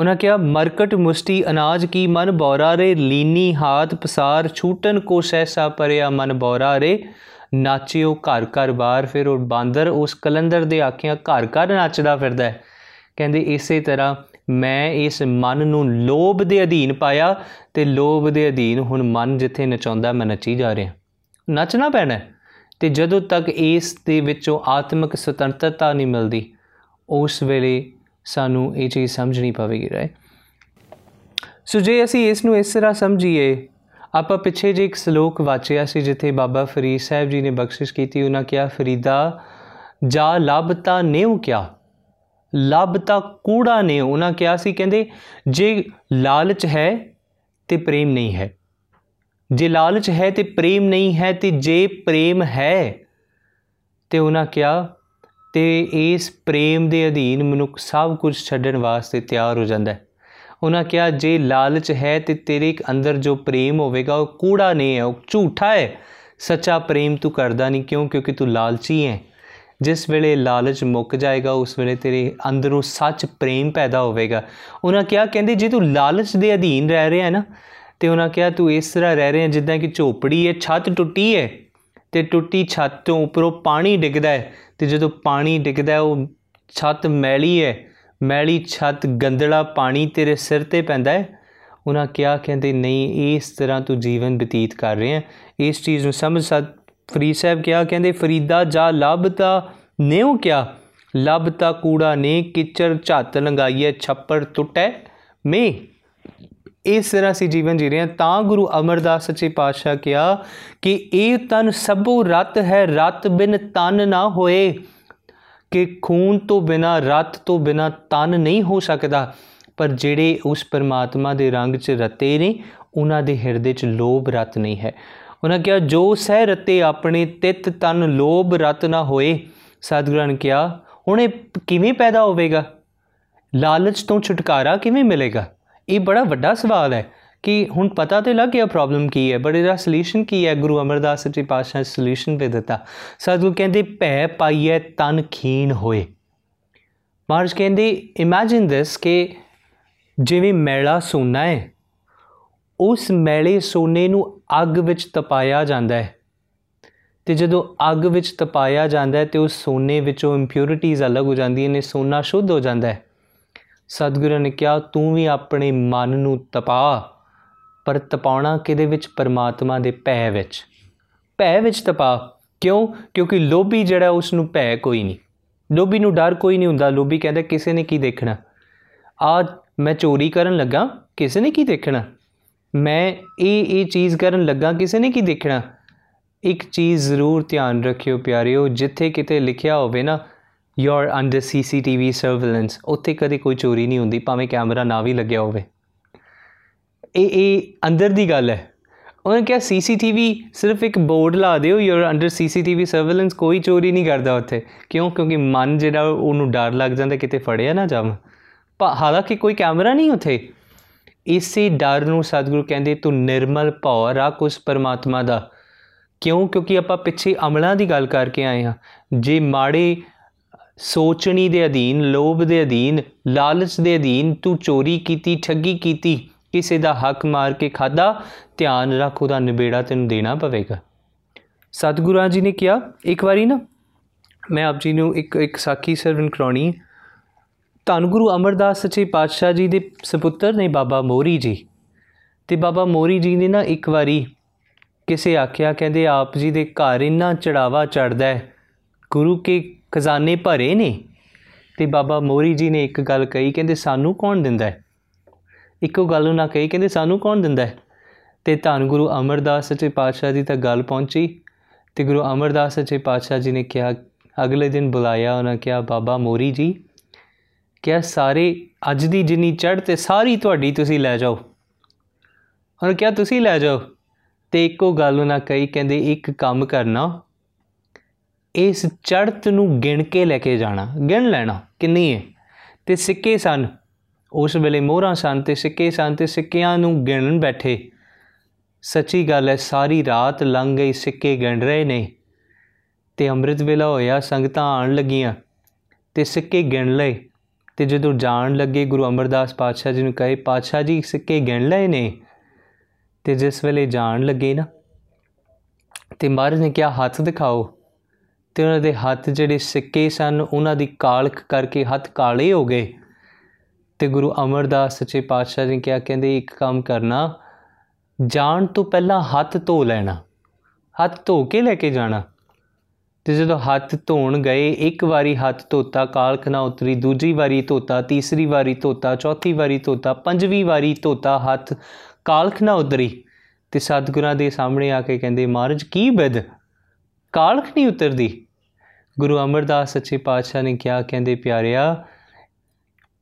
ਉਹਨਾਂ ਕਿਹਾ, ਮਰਕਟ ਮੁਸਤੀ ਅਨਾਜ ਕੀ ਮਨ ਬੌਰਾ ਰੇ? ਲੀਨੀ ਹਾਥ ਪਸਾਰ ਛੂਟਨ ਕੋ ਸੈਸਾ ਪਰਿਆ ਮਨ ਬੌਰਾ ਰੇ। ਨਾਚਿਓ ਘਰ ਘਰ ਬਾਰ ਫਿਰ ਉਹ ਬਾਂਦਰ ਉਸ ਕਲੰਦਰ ਦੇ ਆਖਿਆਂ ਘਰ ਘਰ ਨੱਚਦਾ ਫਿਰਦਾ ਹੈ। ਕਹਿੰਦੇ, ਇਸੇ ਤਰ੍ਹਾਂ ਮੈਂ ਇਸ ਮਨ ਨੂੰ ਲੋਭ ਦੇ ਅਧੀਨ ਪਾਇਆ ਤੇ ਲੋਭ ਦੇ ਅਧੀਨ ਹੁਣ ਮਨ ਜਿੱਥੇ ਨਚਾਉਂਦਾ ਮੈਂ ਨੱਚੀ ਜਾ ਰਿਹਾ। ਨੱਚਣਾ ਪੈਣਾ ਤੇ ਜਦੋਂ ਤੱਕ ਇਸ ਦੇ ਵਿੱਚੋਂ ਆਤਮਿਕ ਸੁਤੰਤਰਤਾ ਨਹੀਂ ਮਿਲਦੀ, ਉਸ ਵੇਲੇ ਸਾਨੂੰ ਇਹ ਚੀਜ਼ ਸਮਝਣੀ ਪਵੇਗੀ ਰਾਏ ਸੋ ਜੇ ਅਸੀਂ ਇਸ ਨੂੰ ਇਸ ਤਰ੍ਹਾਂ ਸਮਝੀਏ, ਆਪਾਂ ਪਿੱਛੇ ਜੇ ਇੱਕ ਸ਼ਲੋਕ ਵਾਚਿਆ ਸੀ ਜਿੱਥੇ ਬਾਬਾ ਫਰੀਦ ਸਾਹਿਬ ਜੀ ਨੇ ਬਖਸ਼ਿਸ਼ ਕੀਤੀ, ਉਹਨਾਂ ਕਿਹਾ, ਫਰੀਦਾ, ਜਾ ਲੱਭਤਾ ਨਿਉ ਕਿਆ? ਲੱਭਤਾ ਕੂੜਾ ਨੇ ਉਹਨਾਂ ਕਿਹਾ ਸੀ, ਕਹਿੰਦੇ, ਜੇ ਲਾਲਚ ਹੈ ਤੇ ਪ੍ਰੇਮ ਨਹੀਂ ਹੈ। ਜੇ ਲਾਲਚ ਹੈ ਤੇ ਪ੍ਰੇਮ ਨਹੀਂ ਹੈ, ਤੇ ਜੇ ਪ੍ਰੇਮ ਹੈ, ਤੇ ਉਹਨਾਂ ਕਿਹਾ, ਤੇ ਇਸ ਪ੍ਰੇਮ ਦੇ ਅਧੀਨ ਮਨੁੱਖ ਸਭ ਕੁਝ ਛੱਡਣ ਵਾਸਤੇ ਤਿਆਰ ਹੋ ਜਾਂਦਾ ਹੈ। ਉਹਨਾਂ ਕਿਹਾ, ਜੇ ਲਾਲਚ ਹੈ ਤੇ ਤੇਰੇ ਅੰਦਰ ਜੋ ਪ੍ਰੇਮ ਹੋਵੇਗਾ, ਉਹ ਕੂੜਾ ਨਹੀਂ ਹੈ, ਉਹ ਝੂਠਾ ਹੈ। ਸੱਚਾ ਪ੍ਰੇਮ ਤੂੰ ਕਰਦਾ ਨਹੀਂ, ਕਿਉਂ? ਕਿਉਂਕਿ ਤੂੰ ਲਾਲਚੀ ਹੈ। ਜਿਸ ਵੇਲੇ ਲਾਲਚ ਮੁੱਕ ਜਾਏਗਾ, ਉਸ ਵੇਲੇ ਤੇਰੇ ਅੰਦਰੋਂ ਸੱਚ ਪ੍ਰੇਮ ਪੈਦਾ ਹੋਵੇਗਾ। ਉਹਨਾਂ ਕਿਹਾ, ਕਹਿੰਦੇ, ਜੇ ਤੂੰ ਲਾਲਚ ਦੇ ਅਧੀਨ ਰਹਿ ਰਿਹਾ ਹੈ ਨਾ ਤੇ ਉਹਨਾਂ ਕਿਹਾ, ਤੂੰ ਇਸ ਤਰ੍ਹਾਂ ਰਹਿ ਰਿਹਾ ਜਿੱਦਾਂ ਕਿ ਝੋਪੜੀ ਹੈ, ਛੱਤ ਟੁੱਟੀ ਹੈ ਤੇ ਟੁੱਟੀ ਛੱਤ ਤੋਂ ਉੱਪਰੋਂ ਪਾਣੀ ਡਿੱਗਦਾ ਹੈ ਤੇ ਜਦੋਂ ਪਾਣੀ ਡਿੱਗਦਾ ਉਹ ਛੱਤ ਮੈਲੀ ਹੈ, ਮੈਲੀ ਛੱਤ ਗੰਦਲਾ ਪਾਣੀ ਤੇਰੇ ਸਿਰ ਤੇ ਪੈਂਦਾ ਹੈ। ਉਹਨਾਂ ਕਿਹਾ, ਕਹਿੰਦੇ, ਨਹੀਂ, ਇਸ ਤਰ੍ਹਾਂ ਤੂੰ ਜੀਵਨ ਬਤੀਤ ਕਰ ਰਿਹਾ ਇਸ ਚੀਜ਼ ਨੂੰ ਸਮਝ ਸਕ ਫਰੀਦ ਸਾਹਿਬ ਕਿਹਾ, ਕਹਿੰਦੇ, ਫਰੀਦਾ ਜਾ ਲੱਭਤਾ ਨਿਉ ਕਿਆ? ਲੱਭਤਾ ਕੂੜਾ ਨੇ ਕਿਚਰ ਝੱਤ ਲੰਗਾਈਏ ਛੱਪੜ ਟੁੱਟੈ ਮੇ ਇਸ ਤਰ੍ਹਾਂ ਸੀ ਜੀਵਨ ਜੀ ਰਹੇ ਹਾਂ। ਤਾਂ ਗੁਰੂ ਅਮਰਦਾਸ ਸੱਚੇ ਪਾਤਸ਼ਾਹ ਕਿਹਾ ਕਿ ਇਹ ਤਨ ਸਭੂ ਰਤ ਹੈ, ਰਤ ਬਿਨ ਤਨ ਨਾ ਹੋਏ। ਕਿ ਖੂਨ ਤੋਂ ਬਿਨਾ, ਰਤ ਤੋਂ ਬਿਨਾ ਤਨ ਨਹੀਂ ਹੋ ਸਕਦਾ। ਪਰ ਜਿਹੜੇ ਉਸ ਪਰਮਾਤਮਾ ਦੇ ਰੰਗ 'ਚ ਰਤੇ ਨੇ, ਉਹਨਾਂ ਦੇ ਹਿਰਦੇ 'ਚ ਲੋਭ ਰਤ ਨਹੀਂ ਹੈ। ਉਹਨਾਂ ਕਿਹਾ, ਜੋ ਸਹਿ ਰਤੇ ਆਪਣੇ ਤਿਤ ਤਨ ਲੋਭ ਰਤ ਨਾ ਹੋਏ। ਸਤਿਗੁਰਾਂ ਨੇ ਕਿਹਾ, ਹੁਣ ਇਹ ਕਿਵੇਂ ਪੈਦਾ ਹੋਵੇਗਾ? ਲਾਲਚ ਤੋਂ ਛੁਟਕਾਰਾ ਕਿਵੇਂ ਮਿਲੇਗਾ? ਇਹ ਬੜਾ ਵੱਡਾ ਸਵਾਲ ਹੈ ਕਿ ਹੁਣ ਪਤਾ ਤੇ ਲੱਗ ਗਿਆ ਪ੍ਰੋਬਲਮ ਕੀ ਹੈ ਬਟ ਇਹਦਾ ਸੋਲੂਸ਼ਨ ਕੀ ਹੈ, ਗੁਰੂ ਅਮਰਦਾਸ ਜੀ ਪਾਸ਼ਾ ਸੋਲੂਸ਼ਨ ਦੇ ਦਿੱਤਾ। ਸਤਿਗੁਰ ਕਹਿੰਦੇ, ਭੈ ਪਾਈਐ ਤਨ ਖੀਨ ਹੋਏ। ਮਹਾਰਾਜ ਕਹਿੰਦੇ ਇਮੇਜਿਨ ਦਿਸ ਕਿ ਜਿਵੇਂ ਮੈਲਾ ਸੋਨਾ ਹੈ, ਉਸ ਮੈਲੇ ਸੋਨੇ ਨੂੰ ਅੱਗ ਵਿੱਚ ਤਪਾਇਆ ਜਾਂਦਾ ਹੈ। ਤੇ ਜਦੋਂ ਅੱਗ ਵਿੱਚ ਤਪਾਇਆ ਜਾਂਦਾ ਹੈ ਤੇ ਉਸ ਸੋਨੇ ਵਿੱਚੋਂ ਇੰਪਿਉਰਿਟੀਜ਼ ਅਲੱਗ ਹੋ ਜਾਂਦੀਆਂ ਨੇ, ਸੋਨਾ ਸ਼ੁੱਧ ਹੋ ਜਾਂਦਾ ਹੈ। ਸਤਿਗੁਰੂ ਨੇ ਕਿਹਾ, ਤੂੰ ਵੀ ਆਪਣੇ ਮਨ ਨੂੰ ਤਪਾ, ਪਰ ਤਪਾਉਣਾ ਕਿਦੇ ਵਿੱਚ? ਪਰਮਾਤਮਾ ਦੇ ਭੈ ਵਿੱਚ। ਭੈ ਵਿੱਚ ਤਪਾ। ਕਿਉਂ? ਕਿਉਂਕਿ ਲੋਭੀ ਜਿਹੜਾ ਉਸ ਨੂੰ ਭੈ ਕੋਈ ਨਹੀਂ। ਲੋਭੀ ਨੂੰ ਡਰ ਕੋਈ ਨਹੀਂ ਹੁੰਦਾ। ਲੋਭੀ ਕਹਿੰਦਾ, ਕਿਸੇ ਨੇ ਕੀ ਦੇਖਣਾ? ਆ ਮੈਂ ਚੋਰੀ ਕਰਨ ਲੱਗਾ। ਕਿਸੇ ਨੇ ਕੀ ਦੇਖਣਾ? ਮੈਂ ਇਹ ਇਹ ਚੀਜ਼ ਕਰਨ ਲੱਗਾ। ਕਿਸੇ ਨੇ ਕੀ ਦੇਖਣਾ? ਇੱਕ ਚੀਜ਼ ਜ਼ਰੂਰ ਧਿਆਨ ਰੱਖਿਓ ਪਿਆਰਿਓ। ਜਿੱਥੇ ਕਿਤੇ ਲਿਖਿਆ ਹੋਵੇ ਨਾ you are under CCTV surveillance ਉੱਥੇ ਕਦੇ ਕੋਈ ਚੋਰੀ ਨਹੀਂ ਹੁੰਦੀ, ਭਾਵੇਂ ਕੈਮਰਾ ਨਾ ਵੀ ਲੱਗਿਆ ਹੋਵੇ। ਇਹ ਇਹ ਅੰਦਰ ਦੀ ਗੱਲ ਹੈ। ਉਹਨੇ ਕਿਹਾ ਸੀਸੀਟੀਵੀ ਸਿਰਫ ਇੱਕ ਬੋਰਡ ਲਾ ਦਿਓ you are under CCTV surveillance ਕੋਈ ਚੋਰੀ ਨਹੀਂ ਕਰਦਾ ਉੱਥੇ। ਕਿਉਂ? ਕਿਉਂਕਿ ਮਨ ਜਿਹੜਾ ਉਹਨੂੰ ਡਰ ਲੱਗ ਜਾਂਦਾ, ਕਿਤੇ ਫੜਿਆ ਨਾ ਜਾਵਾਂ। ਹਾਲਾਂਕਿ ਕੋਈ ਕੈਮਰਾ ਨਹੀਂ ਉੱਥੇ। ਇਸੇ ਡਰ ਨੂੰ ਸਤਿਗੁਰੂ ਕਹਿੰਦੇ, ਤੂੰ ਨਿਰਮਲ ਭਉ ਰੱਖ ਉਸ ਪਰਮਾਤਮਾ ਦਾ। ਕਿਉਂ? ਕਿਉਂਕਿ ਆਪਾਂ ਪਿੱਛੇ ਅਮਲਾਂ ਦੀ ਗੱਲ ਕਰਕੇ ਆਏ ਹਾਂ। ਜੇ ਮਾੜੇ ਸੋਚਣੀ ਦੇ ਅਧੀਨ, ਲੋਭ ਦੇ ਅਧੀਨ, ਲਾਲਚ ਦੇ ਅਧੀਨ ਤੂੰ ਚੋਰੀ ਕੀਤੀ, ਠੱਗੀ ਕੀਤੀ, ਕਿਸੇ ਦਾ ਹੱਕ ਮਾਰ ਕੇ ਖਾਦਾ ਧਿਆਨ ਰੱਖ, ਉਹਦਾ ਨਿਬੇੜਾ ਤੈਨੂੰ ਦੇਣਾ ਪਵੇਗਾ। ਸਤਿਗੁਰਾਂ ਜੀ ਨੇ ਕਿਹਾ, ਇੱਕ ਵਾਰੀ ਨਾ, ਮੈਂ ਆਪ ਜੀ ਨੂੰ ਇੱਕ ਇੱਕ ਸਾਖੀ ਸਰਵਨ ਕਰਾਉਣੀ। ਧੰਨ ਗੁਰੂ ਅਮਰਦਾਸ ਸੱਚੇ ਪਾਤਸ਼ਾਹ ਜੀ ਦੇ ਸੁਪੁੱਤਰ ਨੇ ਬਾਬਾ ਮੋਰੀ ਜੀ। ਤੇ ਬਾਬਾ ਮੋਰੀ ਜੀ ਨੇ ਨਾ ਇੱਕ ਵਾਰੀ ਕਿਸੇ ਆਖਿਆ, ਕਹਿੰਦੇ ਆਪ ਜੀ ਦੇ ਘਰ ਇੰਨਾ ਚੜਾਵਾ ਚੜਦਾ ਹੈ, ਗੁਰੂ ਕੇ ਖਜ਼ਾਨੇ ਭਰੇ ਨੇ। ਤੇ ਬਾਬਾ ਮੋਰੀ ਜੀ ਨੇ ਇੱਕ ਗੱਲ ਕਹੀ, ਕਹਿੰਦੇ ਸਾਨੂੰ ਕੌਣ ਦਿੰਦਾ ਹੈ? ਇੱਕੋ ਗੱਲ ਉਹਨਾਂ ਕਹੀ, ਕਹਿੰਦੇ ਸਾਨੂੰ ਕੌਣ ਦਿੰਦਾ ਹੈ? ਤੇ ਧੰਨ ਗੁਰੂ ਅਮਰਦਾਸ ਸੱਚੇ ਪਾਤਸ਼ਾਹ ਦੀ ਤਾਂ ਗੱਲ ਪਹੁੰਚੀ। ਤੇ ਗੁਰੂ ਅਮਰਦਾਸ ਸੱਚੇ ਪਾਤਸ਼ਾਹ ਜੀ ਨੇ ਕਿਹਾ, ਅਗਲੇ ਦਿਨ ਬੁਲਾਇਆ, ਉਹਨਾਂ ਕਿਹਾ, ਬਾਬਾ ਮੋਰੀ ਜੀ ਕਿਹਾ ਸਾਰੇ ਅੱਜ ਦੀ ਜਿੰਨੀ ਚੜ੍ਹ ਤੇ ਸਾਰੀ ਤੁਹਾਡੀ ਤੁਸੀਂ ਲੈ ਜਾਓ? ਉਹਨਾਂ ਕਿਹਾ, ਤੁਸੀਂ ਲੈ ਜਾਓ। ਤੇ ਇੱਕੋ ਗੱਲ ਉਹਨਾਂ ਕਹੀ, ਕਹਿੰਦੇ, ਇੱਕ ਕੰਮ ਕਰਨਾ ਇਸ ਚੜ੍ਹਤ ਨੂੰ ਗਿਣ ਕੇ ਲੈ ਕੇ ਜਾਣਾ, ਗਿਣ ਲੈਣਾ ਕਿੰਨੀ ਹੈ ਤੇ ਸਿੱਕੇ ਸਨ। ਉਸ ਵੇਲੇ ਮੋਹਰਾਂ ਸਨ ਤੇ ਸਿੱਕੇ ਸਨ ਤੇ ਸਿੱਕਿਆਂ ਨੂੰ ਗਿਣਨ ਬੈਠੇ। ਸੱਚੀ ਗੱਲ ਹੈ ਸਾਰੀ ਰਾਤ ਲੰਘ ਗਈ ਸਿੱਕੇ ਗਿਣ ਰਹੇ ਨੇ। ਤੇ ਅੰਮ੍ਰਿਤ ਵੇਲਾ ਹੋਇਆ, ਸੰਗਤਾਂ ਆਣ ਲੱਗੀਆਂ ਤੇ ਸਿੱਕੇ ਗਿਣ ਲਏ। ਤੇ ਜਦੋਂ ਜਾਣ ਲੱਗੇ, ਗੁਰੂ ਅਮਰਦਾਸ ਪਾਤਸ਼ਾਹ ਜੀ ਨੂੰ ਕਹੇ, ਪਾਤਸ਼ਾਹ ਜੀ, ਸਿੱਕੇ ਗਿਣ ਲਏ ਨੇ? ਤੇ ਜਿਸ ਵੇਲੇ ਜਾਣ ਲੱਗੇ ਨਾ, ਤੇ ਮਹਾਰਾਜ ਨੇ ਕਿਹਾ, ਹੱਥ ਦਿਖਾਓ। ਤੇ ਉਹਨਾਂ ਦੇ ਹੱਥ ਜਿਹੜੇ ਸਿੱਕੇ ਸਨ, ਉਹਨਾਂ ਦੀ ਕਾਲਖ ਕਰਕੇ ਹੱਥ ਕਾਲੇ ਹੋ ਗਏ। ਤੇ ਗੁਰੂ ਅਮਰਦਾਸ ਸੱਚੇ ਪਾਤਸ਼ਾਹ ਜੀ ਕਿਹਾ, ਕਹਿੰਦੇ, ਇੱਕ ਕੰਮ ਕਰਨਾ, ਜਾਣ ਤੋਂ ਪਹਿਲਾਂ ਹੱਥ ਧੋ ਲੈਣਾ। ਹੱਥ ਧੋ ਕੇ ਲੈ ਕੇ ਜਾਣਾ। ਤੇ ਜਦੋਂ ਹੱਥ ਧੋਣ ਗਏ, ਇੱਕ ਵਾਰੀ ਹੱਥ ਧੋਤਾ, ਕਾਲਖ ਨਾ ਉਤਰੀ, ਦੂਜੀ ਵਾਰੀ ਧੋਤਾ, ਤੀਸਰੀ ਵਾਰੀ ਧੋਤਾ, ਚੌਥੀ ਵਾਰੀ ਧੋਤਾ, ਪੰਜਵੀਂ ਵਾਰੀ ਧੋਤਾ, ਹੱਥ ਕਾਲਖ ਨਾ ਉਤਰੀ। ਤੇ ਸਤਿਗੁਰਾਂ ਦੇ ਸਾਹਮਣੇ ਆ ਕੇ ਕਹਿੰਦੇ, ਮਹਾਰਾਜ, ਕੀ ਬਿਦ? ਕਾਲਖ ਨਹੀਂ ਉਤਰਦੀ? ਗੁਰੂ ਅਮਰਦਾਸ ਸੱਚੇ ਪਾਤਸ਼ਾਹ ਨੇ ਕਿਹਾ, ਕਹਿੰਦੇ ਪਿਆਰਿਆ,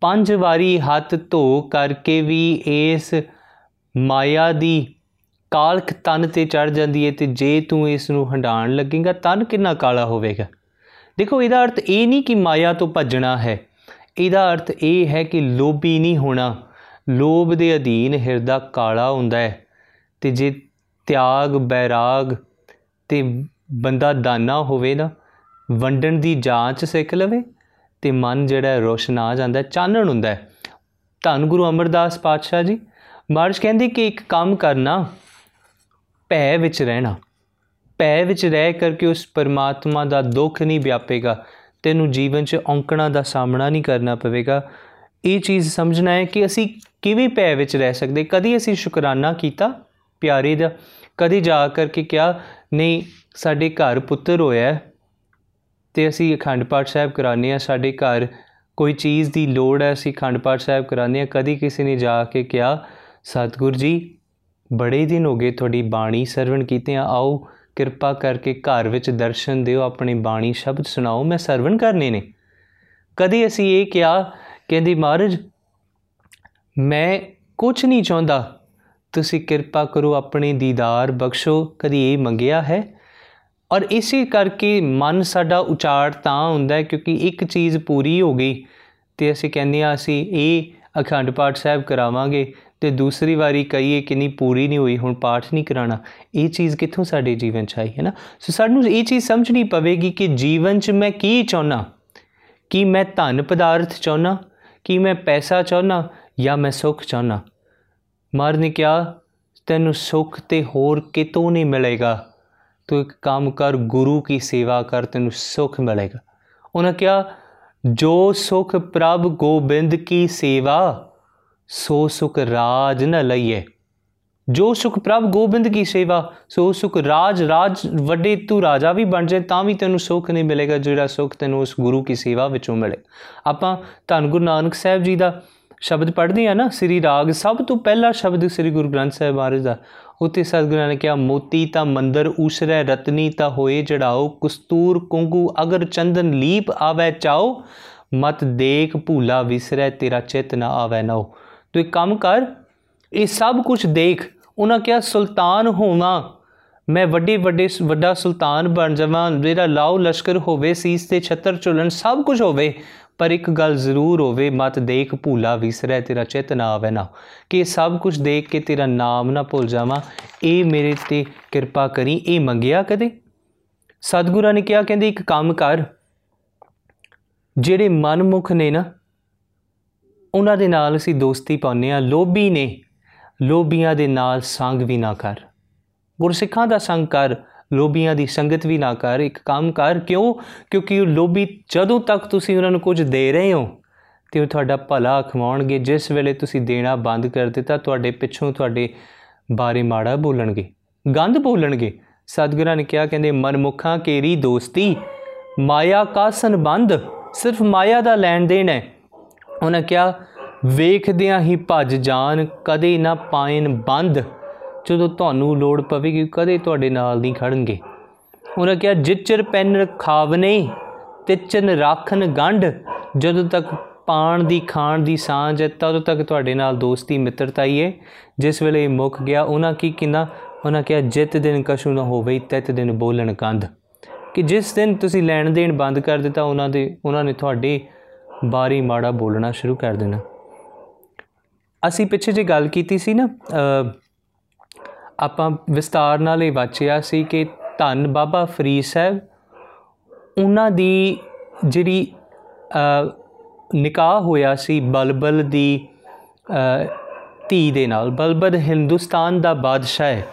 ਪੰਜ ਵਾਰੀ ਹੱਥ ਧੋ ਕਰਕੇ ਵੀ ਇਸ ਮਾਇਆ ਦੀ ਕਾਲਖ ਤਨ ਤੇ ਚੜ ਜਾਂਦੀ ਹੈ ਤੇ ਜੇ ਤੂੰ ਇਸ ਨੂੰ ਹੰਡਾਣ ਲੱਗੇਗਾ ਤਨ ਕਿੰਨਾ ਕਾਲਾ ਹੋਵੇਗਾ। ਦੇਖੋ, ਇਹਦਾ ਅਰਥ ਇਹ ਨਹੀਂ ਕਿ ਮਾਇਆ ਤੋਂ ਭੱਜਣਾ ਹੈ। ਇਹਦਾ ਅਰਥ ਇਹ ਹੈ ਕਿ ਲੋਭੀ ਨਹੀਂ ਹੋਣਾ। ਲੋਭ ਦੇ ਅਧੀਨ ਹਿਰਦਾ ਕਾਲਾ ਹੁੰਦਾ ਹੈ ਤੇ ਜੇ ਤਿਆਗ, ਬੈਰਾਗ ਤੇ ਬੰਦਾ ਦਾਨਾ ਹੋਵੇ ਨਾ ਵੰਡਣ ਦੀ ਜਾਂਚ ਸਿੱਖ ਲਵੇ ਤੇ ਮਨ ਜਿਹੜਾ ਰੋਸ਼ਨ ਆ ਜਾਂਦਾ ਚਾਨਣ ਹੁੰਦਾ ਹੈ। ਧੰਨ ਗੁਰੂ ਅਮਰਦਾਸ ਪਾਤਸ਼ਾਹ ਜੀ, ਮਹਾਰਾਜ ਕਹਿੰਦੇ ਕਿ ਇੱਕ ਕੰਮ ਕਰਨਾ, ਭੈ ਵਿੱਚ ਰਹਿਣਾ। ਭੈ ਵਿੱਚ ਰਹਿ ਕਰਕੇ ਉਸ ਪਰਮਾਤਮਾ ਦਾ ਦੁੱਖ ਨਹੀਂ ਵਿਆਪੇਗਾ, ਤੈਨੂੰ ਜੀਵਨ 'ਚ ਔਂਕਣਾ ਦਾ ਸਾਹਮਣਾ ਨਹੀਂ ਕਰਨਾ ਪਵੇਗਾ। ਇਹ ਚੀਜ਼ ਸਮਝਣਾ ਹੈ ਕਿ ਅਸੀਂ ਕਿਵੇਂ ਭੈ ਵਿੱਚ ਰਹਿ ਸਕਦੇ। ਕਦੀ ਅਸੀਂ ਸ਼ੁਕਰਾਨਾ ਕੀਤਾ ਪਿਆਰੇ ਦਾ, ਕਦੀ ਜਾ ਕਰਕੇ ਕਿਹਾ, ਨਹੀਂ, ਸਾਡੇ ਘਰ ਪੁੱਤਰ ਹੋਇਆ ਤੇ ਅਸੀਂ ਅਖੰਡ ਪਾਠ ਸਾਹਿਬ ਕਰਾਉਂਦੇ ਆ ਸਾਡੇ ਘਰ ਕੋਈ ਚੀਜ਼ ਦੀ ਲੋੜ ਹੈ, ਅਸੀਂ ਅਖੰਡ ਪਾਠ ਸਾਹਿਬ ਕਰਾਉਂਦੇ ਆ ਕਦੀ ਕਿਸੇ ਨੇ ਜਾ ਕੇ ਕਿਹਾ, ਸਤਿਗੁਰ ਜੀ, ਬੜੇ ਦਿਨ ਹੋ ਗਏ ਤੁਹਾਡੀ ਬਾਣੀ ਸਰਵਣ ਕੀਤੇ ਆ। ਆਓ, ਕਿਰਪਾ ਕਰਕੇ ਘਰ ਵਿੱਚ ਦਰਸ਼ਨ ਦਿਓ। ਆਪਣੀ ਬਾਣੀ ਸ਼ਬਦ ਸੁਣਾਓ। ਮੈਂ ਸਰਵਣ ਕਰਨੇ ਨੇ। ਕਦੀ ਅਸੀਂ ਇਹ ਕਿਹਾ, ਕਹਿੰਦੀ, ਮਹਾਰਾਜ, ਮੈਂ ਕੁਝ ਨਹੀਂ ਚਾਹੁੰਦਾ। ਤੁਸੀਂ ਕਿਰਪਾ ਕਰੋ, ਆਪਣੇ ਦੀਦਾਰ ਬਖਸ਼ੋ। ਕਦੀ ਇਹ ਮੰਗਿਆ ਹੈ? ਔਰ ਇਸੇ ਕਰਕੇ ਮਨ ਸਾਡਾ ਉਚਾੜ ਤਾਂ ਹੁੰਦਾ ਹੈ ਕਿਉਂਕਿ ਇੱਕ ਚੀਜ਼ ਪੂਰੀ ਹੋ ਗਈ ਤੇ ਅਸੀਂ ਕਹਿੰਦੇ ਆ ਅਸੀਂ ਇਹ ਅਖੰਡ ਪਾਠ ਸਾਹਿਬ ਕਰਾਵਾਂਗੇ ਤੇ ਦੂਸਰੀ ਵਾਰੀ ਕਹੀਏ ਕਿ ਨਹੀਂ, ਪੂਰੀ ਨਹੀਂ ਹੋਈ, ਹੁਣ ਪਾਠ ਨਹੀਂ ਕਰਾਣਾ ਇਹ ਚੀਜ਼ ਕਿੱਥੋਂ ਸਾਡੇ ਜੀਵਨ ਚ ਆਈ, ਹੈ ਨਾ? ਸੋ ਸਾਨੂੰ ਇਹ ਚੀਜ਼ ਸਮਝਣੀ ਪਵੇਗੀ ਕਿ ਜੀਵਨ ਚ ਮੈਂ ਕੀ ਚਾਹਨਾ? ਕੀ ਮੈਂ ਧਨ ਪਦਾਰਥ ਚਾਹਨਾ? ਕੀ ਮੈਂ ਪੈਸਾ ਚਾਹਨਾ ਜਾਂ ਮੈਂ ਸੁੱਖ ਚਾਹਨਾ? ਮਰ ਨੇ ਕਿਹਾ, ਤੈਨੂੰ ਸੁੱਖ ਤੇ ਹੋਰ ਕਿਤੋਂ ਨਹੀਂ ਮਿਲੇਗਾ? ਤੂੰ ਇੱਕ ਕੰਮ ਕਰ, ਗੁਰੂ ਕੀ ਸੇਵਾ ਕਰ, ਤੈਨੂੰ ਸੁੱਖ ਮਿਲੇਗਾ। ਉਹਨਾਂ ਕਿਹਾ, ਜੋ ਸੁਖ ਪ੍ਰਭ ਗੋਬਿੰਦ ਕੀ ਸੇਵਾ, ਸੋ ਸੁਖ ਰਾਜ ਨ ਲਈਏ। ਜੋ ਸੁਖ ਪ੍ਰਭ ਗੋਬਿੰਦ ਕੀ ਸੇਵਾ, ਸੋ ਸੁਖ ਰਾਜ ਰਾਜ ਵੱਡੇ ਤੂੰ ਰਾਜਾ ਵੀ ਬਣ ਜਾਏ, ਤਾਂ ਵੀ ਤੈਨੂੰ ਸੁਖ ਨਹੀਂ ਮਿਲੇਗਾ, ਜਿਹੜਾ ਸੁਖ ਤੈਨੂੰ ਉਸ ਗੁਰੂ ਕੀ ਸੇਵਾ ਵਿੱਚੋਂ ਮਿਲੇ। ਆਪਾਂ ਧੰਨ ਗੁਰੂ ਨਾਨਕ ਸਾਹਿਬ ਜੀ ਦਾ ਸ਼ਬਦ ਪੜ੍ਹਦੇ ਆ ਨਾ, ਸ੍ਰੀ ਰਾਗ, ਸਭ ਤੋਂ ਪਹਿਲਾ ਸ਼ਬਦ ਸ੍ਰੀ ਗੁਰੂ ਗ੍ਰੰਥ ਸਾਹਿਬ ਮਹਾਰਾਜ ਦਾ। ਉਤੇ ਸਤਿਗੁਰਾਂ ਨੇ ਕਿਹਾ, ਮੋਤੀ ਤਾਂ ਮੰਦਰ ਉਸਰੈ ਰਤਨੀ ਤਾਂ ਹੋਏ ਚੜਾਓ ਕਸਤੂਰ ਕੁੰਗੂ ਅਗਰ ਚੰਦਨ ਲੀਪ ਆਵੇ ਚਾਓ, ਮਤ ਦੇਖ ਭੂਲਾ ਵਿਸਰੈ, ਤੇਰਾ ਚਿਤ ਨਾ ਆਵੇ ਨਾਓ। ਤੂੰ ਇੱਕ ਕੰਮ ਕਰ, ਇਹ ਸਭ ਕੁਝ ਦੇਖ। ਉਹਨਾਂ ਕਿਹਾ, ਸੁਲਤਾਨ ਹੋਵਾਂ, ਮੈਂ ਵੱਡੇ ਵੱਡੇ ਵੱਡਾ ਸੁਲਤਾਨ ਬਣ ਜਾਵਾਂ, ਮੇਰਾ ਲਾਉ ਲਸ਼ਕਰ ਹੋਵੇ, ਸੀਸ ਤੇ ਛੱਤਰ ਚੁਲਣ ਸਭ ਕੁਝ ਹੋਵੇ। ਪਰ ਇੱਕ ਗੱਲ ਜ਼ਰੂਰ ਹੋਵੇ, ਮਤ ਦੇਖ ਭੂਲਾ ਵਿਸਰੈ, ਤੇਰਾ ਚਿਤ ਨਾ ਆਵੇ ਨਾ। ਕਿ ਸਭ ਕੁਝ ਦੇਖ ਕੇ ਤੇਰਾ ਨਾਮ ਨਾ ਭੁੱਲ ਜਾਵਾਂ, ਇਹ ਮੇਰੇ ਤੇ ਕਿਰਪਾ ਕਰੀ, ਇਹ ਮੰਗਿਆ ਕਦੇ? ਸਤਿਗੁਰਾਂ ਨੇ ਕਿਹਾ, ਕਹਿੰਦੇ, ਇੱਕ ਕੰਮ ਕਰ। ਜਿਹੜੇ ਮਨਮੁਖ ਨੇ ਨਾ, ਉਹਨਾਂ ਦੇ ਨਾਲ ਅਸੀਂ ਦੋਸਤੀ ਪਾਉਂਦੇ ਆ ਲੋਭੀ ਨੇ, ਲੋਭੀਆਂ ਦੇ ਨਾਲ ਸੰਗ ਵੀ ਨਾ ਕਰ। ਗੁਰਸਿੱਖਾਂ ਦਾ ਸੰਗ ਕਰ ਲੋਭੀਆਂ ਦੀ ਸੰਗਤ ਵੀ ਨਾ ਕਰ, ਇੱਕ ਕੰਮ ਕਰ। ਕਿਉਂ? ਕਿਉਂਕਿ ਉਹ ਲੋਭੀ ਜਦੋਂ ਤੱਕ ਤੁਸੀਂ ਉਹਨਾਂ ਨੂੰ ਕੁਝ ਦੇ ਰਹੇ ਹੋ, ਤੇ ਉਹ ਤੁਹਾਡਾ ਭਲਾ ਖਵਾਉਣਗੇ। ਜਿਸ ਵੇਲੇ ਤੁਸੀਂ ਦੇਣਾ ਬੰਦ ਕਰ ਦਿੱਤਾ, ਤੁਹਾਡੇ ਪਿੱਛੋਂ ਤੁਹਾਡੇ ਬਾਰੇ ਮਾੜਾ ਬੋਲਣਗੇ, ਗੰਦ ਬੋਲਣਗੇ। ਸਤਿਗੁਰਾਂ ਨੇ ਕਿਹਾ, ਕਹਿੰਦੇ, ਮਨਮੁਖਾਂ ਕੇਰੀ ਦੋਸਤੀ, ਮਾਇਆ ਕਾ ਸੰਬੰਧ, ਸਿਰਫ ਮਾਇਆ ਦਾ ਲੈਣ ਦੇਣ ਹੈ। ਉਹਨਾਂ ਕਿਹਾ, ਵੇਖਦਿਆਂ ਹੀ ਭੱਜ ਜਾਣ, ਕਦੇ ਨਾ ਪਾਇਨ ਬੰਦ। ਜਦੋਂ ਤੁਹਾਨੂੰ ਲੋੜ ਪਵੇਗੀ, ਕਦੇ ਤੁਹਾਡੇ ਨਾਲ ਨਹੀਂ ਖੜਨਗੇ। ਉਹਨਾਂ ਕਿਹਾ, ਜਿਚਰ ਪੈਨ ਖਾਵਨੇ ਤਿਚਨ ਰਾਖਨ ਗੰਢ, ਜਦੋਂ ਤੱਕ ਪਾਣ ਦੀ, ਖਾਣ ਦੀ ਸਾਂਝ ਹੈ, ਤਦੋਂ ਤੱਕ ਤੁਹਾਡੇ ਨਾਲ ਦੋਸਤੀ ਮਿੱਤਰਤਾ ਹੀ ਹੈ। ਜਿਸ ਵੇਲੇ ਮੁੱਕ ਗਿਆ, ਉਹਨਾਂ ਕੀ ਕਿੰਨਾ, ਉਹਨਾਂ ਕਿਹਾ, ਜਿਤ ਦਿਨ ਕਸ਼ੂ ਨਾ ਹੋਵੇ, ਤਿਤ ਦਿਨ ਬੋਲਣ ਕੰਧ। ਕਿ ਜਿਸ ਦਿਨ ਤੁਸੀਂ ਲੈਣ ਦੇਣ ਬੰਦ ਕਰ ਦਿੱਤਾ, ਉਹਨਾਂ ਦੇ, ਉਹਨਾਂ ਨੇ ਤੁਹਾਡੇ ਬਾਰੀ ਮਾੜਾ ਬੋਲਣਾ ਸ਼ੁਰੂ ਕਰ ਦੇਣਾ। ਅਸੀਂ ਪਿੱਛੇ ਜੇ ਗੱਲ ਕੀਤੀ ਸੀ ਨਾ ਆਪਾਂ ਵਿਸਤਾਰ ਨਾਲ ਇਹ ਵਾਚਿਆ ਸੀ ਕਿ ਧੰਨ ਬਾਬਾ ਫਰੀਦ ਸਾਹਿਬ ਉਹਨਾਂ ਦੀ ਜਿਹੜੀ ਅ, ਨਿਕਾਹ ਹੋਇਆ ਸੀ ਬਲਬਲ ਦੀ ਅ, ਧੀ ਦੇ ਨਾਲ ਬਲਬਲ ਹਿੰਦੁਸਤਾਨ ਦਾ ਬਾਦਸ਼ਾਹ ਹੈ।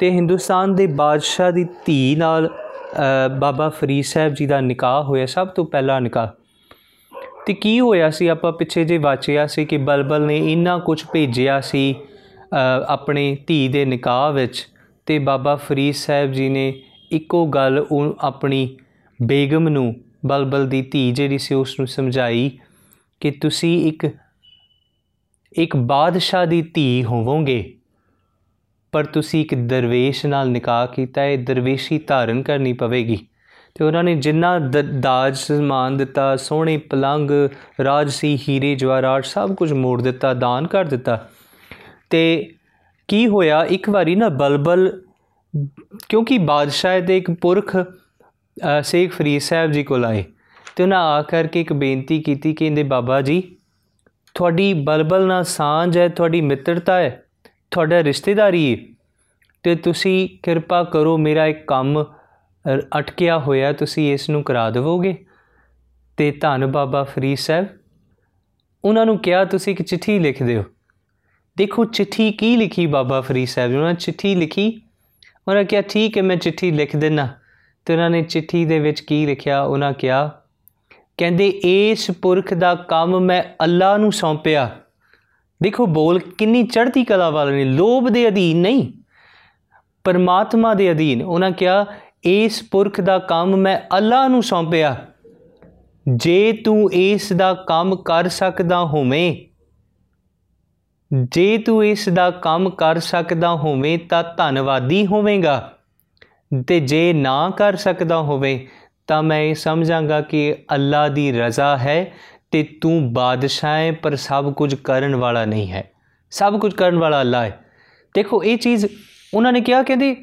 ਤੇ ਹਿੰਦੁਸਤਾਨ ਦੇ ਬਾਦਸ਼ਾਹ ਦੀ ਧੀ ਨਾਲ ਅ, ਬਾਬਾ ਫਰੀਦ ਸਾਹਿਬ ਜੀ ਦਾ ਨਿਕਾਹ ਹੋਇਆ ਸਭ ਤੋਂ ਪਹਿਲਾ ਨਿਕਾਹ। ਤੇ ਕੀ ਹੋਇਆ ਸੀ ਆਪਾਂ ਪਿੱਛੇ ਜੇ ਵਾਚਿਆ ਸੀ ਕਿ ਬਲਬਲ ਨੇ ਇੰਨਾ ਕੁਝ ਭੇਜਿਆ ਸੀ ਅ, ਆਪਣੇ ਧੀ ਦੇ ਨਿਕਾਹ ਵਿੱਚ ਤੇ ਬਾਬਾ ਫਰੀਦ ਸਾਹਿਬ ਜੀ ਨੇ ਇੱਕੋ ਗੱਲ ਉਹ ਆਪਣੀ ਬੇਗਮ ਨੂੰ, ਬਲਬਲ ਦੀ ਧੀ ਜਿਹੜੀ ਸੀ, ਉਸ ਨੂੰ ਸਮਝਾਈ ਕਿ ਤੁਸੀਂ ਇੱਕ ਇੱਕ ਬਾਦਸ਼ਾਹ ਦੀ ਧੀ ਹੋਵੋਗੇ, ਪਰ ਤੁਸੀਂ ਇੱਕ ਦਰਵੇਸ਼ ਨਾਲ ਨਿਕਾਹ ਕੀਤਾ ਹੈ ਦਰਵੇਸ਼ੀ ਧਾਰਨ ਕਰਨੀ ਪਵੇਗੀ। ਤੇ ਉਹਨਾਂ ਨੇ ਜਿੰਨਾ ਦ- ਦਾਜ ਸਨਮਾਨ ਦਿੱਤਾ, ਸੋਹਣੇ ਪਲੰਗ, ਰਾਜਸੀ ਹੀਰੇ, ਜਵਾਹਰਾਤ ਸਭ ਕੁਝ ਮੋੜ ਦਿੱਤਾ, ਦਾਨ ਕਰ ਦਿੱਤਾ ਤੇ ਕੀ ਹੋਇਆ? ਇੱਕ ਵਾਰੀ ਨਾ ਬਲਬਲ ਕਿਉਂਕਿ ਬਾਦਸ਼ਾਹ ਦੇ ਇੱਕ ਪੁਰਖ ਅ, ਸ਼ੇਖ ਫਰੀਦ ਸਾਹਿਬ ਜੀ ਕੋਲ ਆਏ ਤੇ ਉਹਨਾਂ ਆ ਕਰਕੇ ਇੱਕ ਬੇਨਤੀ ਕੀਤੀ ਕਿ ਇਹਦੇ ਬਾਬਾ ਜੀ ਤੁਹਾਡੀ ਬਲਬਲ ਨਾਲ ਸਾਂਝ ਹੈ ਤੁਹਾਡੀ ਮਿੱਤਰਤਾ ਹੈ ਤੁਹਾਡਾ ਰਿਸ਼ਤੇਦਾਰੀ ਹੈ ਤੇ ਤੁਸੀਂ ਕਿਰਪਾ ਕਰੋ ਮੇਰਾ ਇੱਕ ਕੰਮ ਅ, ਅਟਕਿਆ ਹੋਇਆ ਤੁਸੀਂ ਇਸ ਨੂੰ ਕਰਾ ਦੇਵੋਗੇ। ਤੇ ਧੰਨ ਬਾਬਾ ਫਰੀਦ ਸਾਹਿਬ ਉਹਨਾਂ ਨੂੰ ਕਿਹਾ ਤੁਸੀਂ ਇੱਕ ਚਿੱਠੀ ਲਿਖ ਦਿਓ। ਦੇਖੋ ਚਿੱਠੀ ਕੀ ਲਿਖੀ ਬਾਬਾ ਫਰੀਦ ਸਾਹਿਬ ਨੇ ਉਹਨਾਂ ਨੇ ਚਿੱਠੀ ਲਿਖੀ। ਉਹਨਾਂ ਕਿਹਾ, ਠੀਕ ਹੈ, ਮੈਂ ਚਿੱਠੀ ਲਿਖ ਦਿੰਨਾ ਤੇ ਉਹਨਾਂ ਨੇ ਚਿੱਠੀ ਦੇ ਵਿੱਚ ਕੀ ਲਿਖਿਆ? ਉਹਨਾਂ ਕਿਹਾ, ਕਹਿੰਦੇ, ਇਸ ਪੁਰਖ ਦਾ ਕੰਮ ਮੈਂ ਅੱਲਾ ਨੂੰ ਸੌਂਪਿਆ। ਦੇਖੋ, ਬੋਲ ਕਿੰਨੀ ਚੜ੍ਹਦੀ ਕਲਾ ਵਾਲੇ ਨੇ। ਲੋਭ ਦੇ ਅਧੀਨ ਨਹੀਂ, ਪਰਮਾਤਮਾ ਦੇ ਅਧੀਨ। ਉਹਨਾਂ ਕਿਹਾ, ਇਸ ਪੁਰਖ ਦਾ ਕੰਮ ਮੈਂ ਅੱਲਾ ਨੂੰ ਸੌਂਪਿਆ। ਜੇ ਤੂੰ ਇਸ ਦਾ ਕੰਮ ਕਰ ਸਕਦਾ ਹੋਵੇਂ ਜੇ ਤੂੰ ਇਸ ਦਾ ਕੰਮ ਕਰ ਸਕਦਾ ਹੋਵੇਂ ਤਾਂ ਧੰਨਵਾਦੀ ਹੋਵੇਂਗਾ। ਤੇ ਜੇ ਨਾ ਕਰ ਸਕਦਾ ਹੋਵੇ ਤਾਂ ਮੈਂ ਇਹ ਸਮਝਾਂਗਾ ਕਿ ਅੱਲਾ ਦੀ ਰਜ਼ਾ ਹੈ ਤੇ ਤੂੰ ਬਾਦਸ਼ਾਹ ਹੈ, ਪਰ ਸਭ ਕੁਝ ਕਰਨ ਵਾਲਾ ਨਹੀਂ ਹੈ। ਸਭ ਕੁਝ ਕਰਨ ਵਾਲਾ ਅੱਲਾ ਹੈ। ਦੇਖੋ, ਇਹ ਚੀਜ਼ ਉਹਨਾਂ ਨੇ ਕਿਹਾ, ਕਹਿੰਦੇ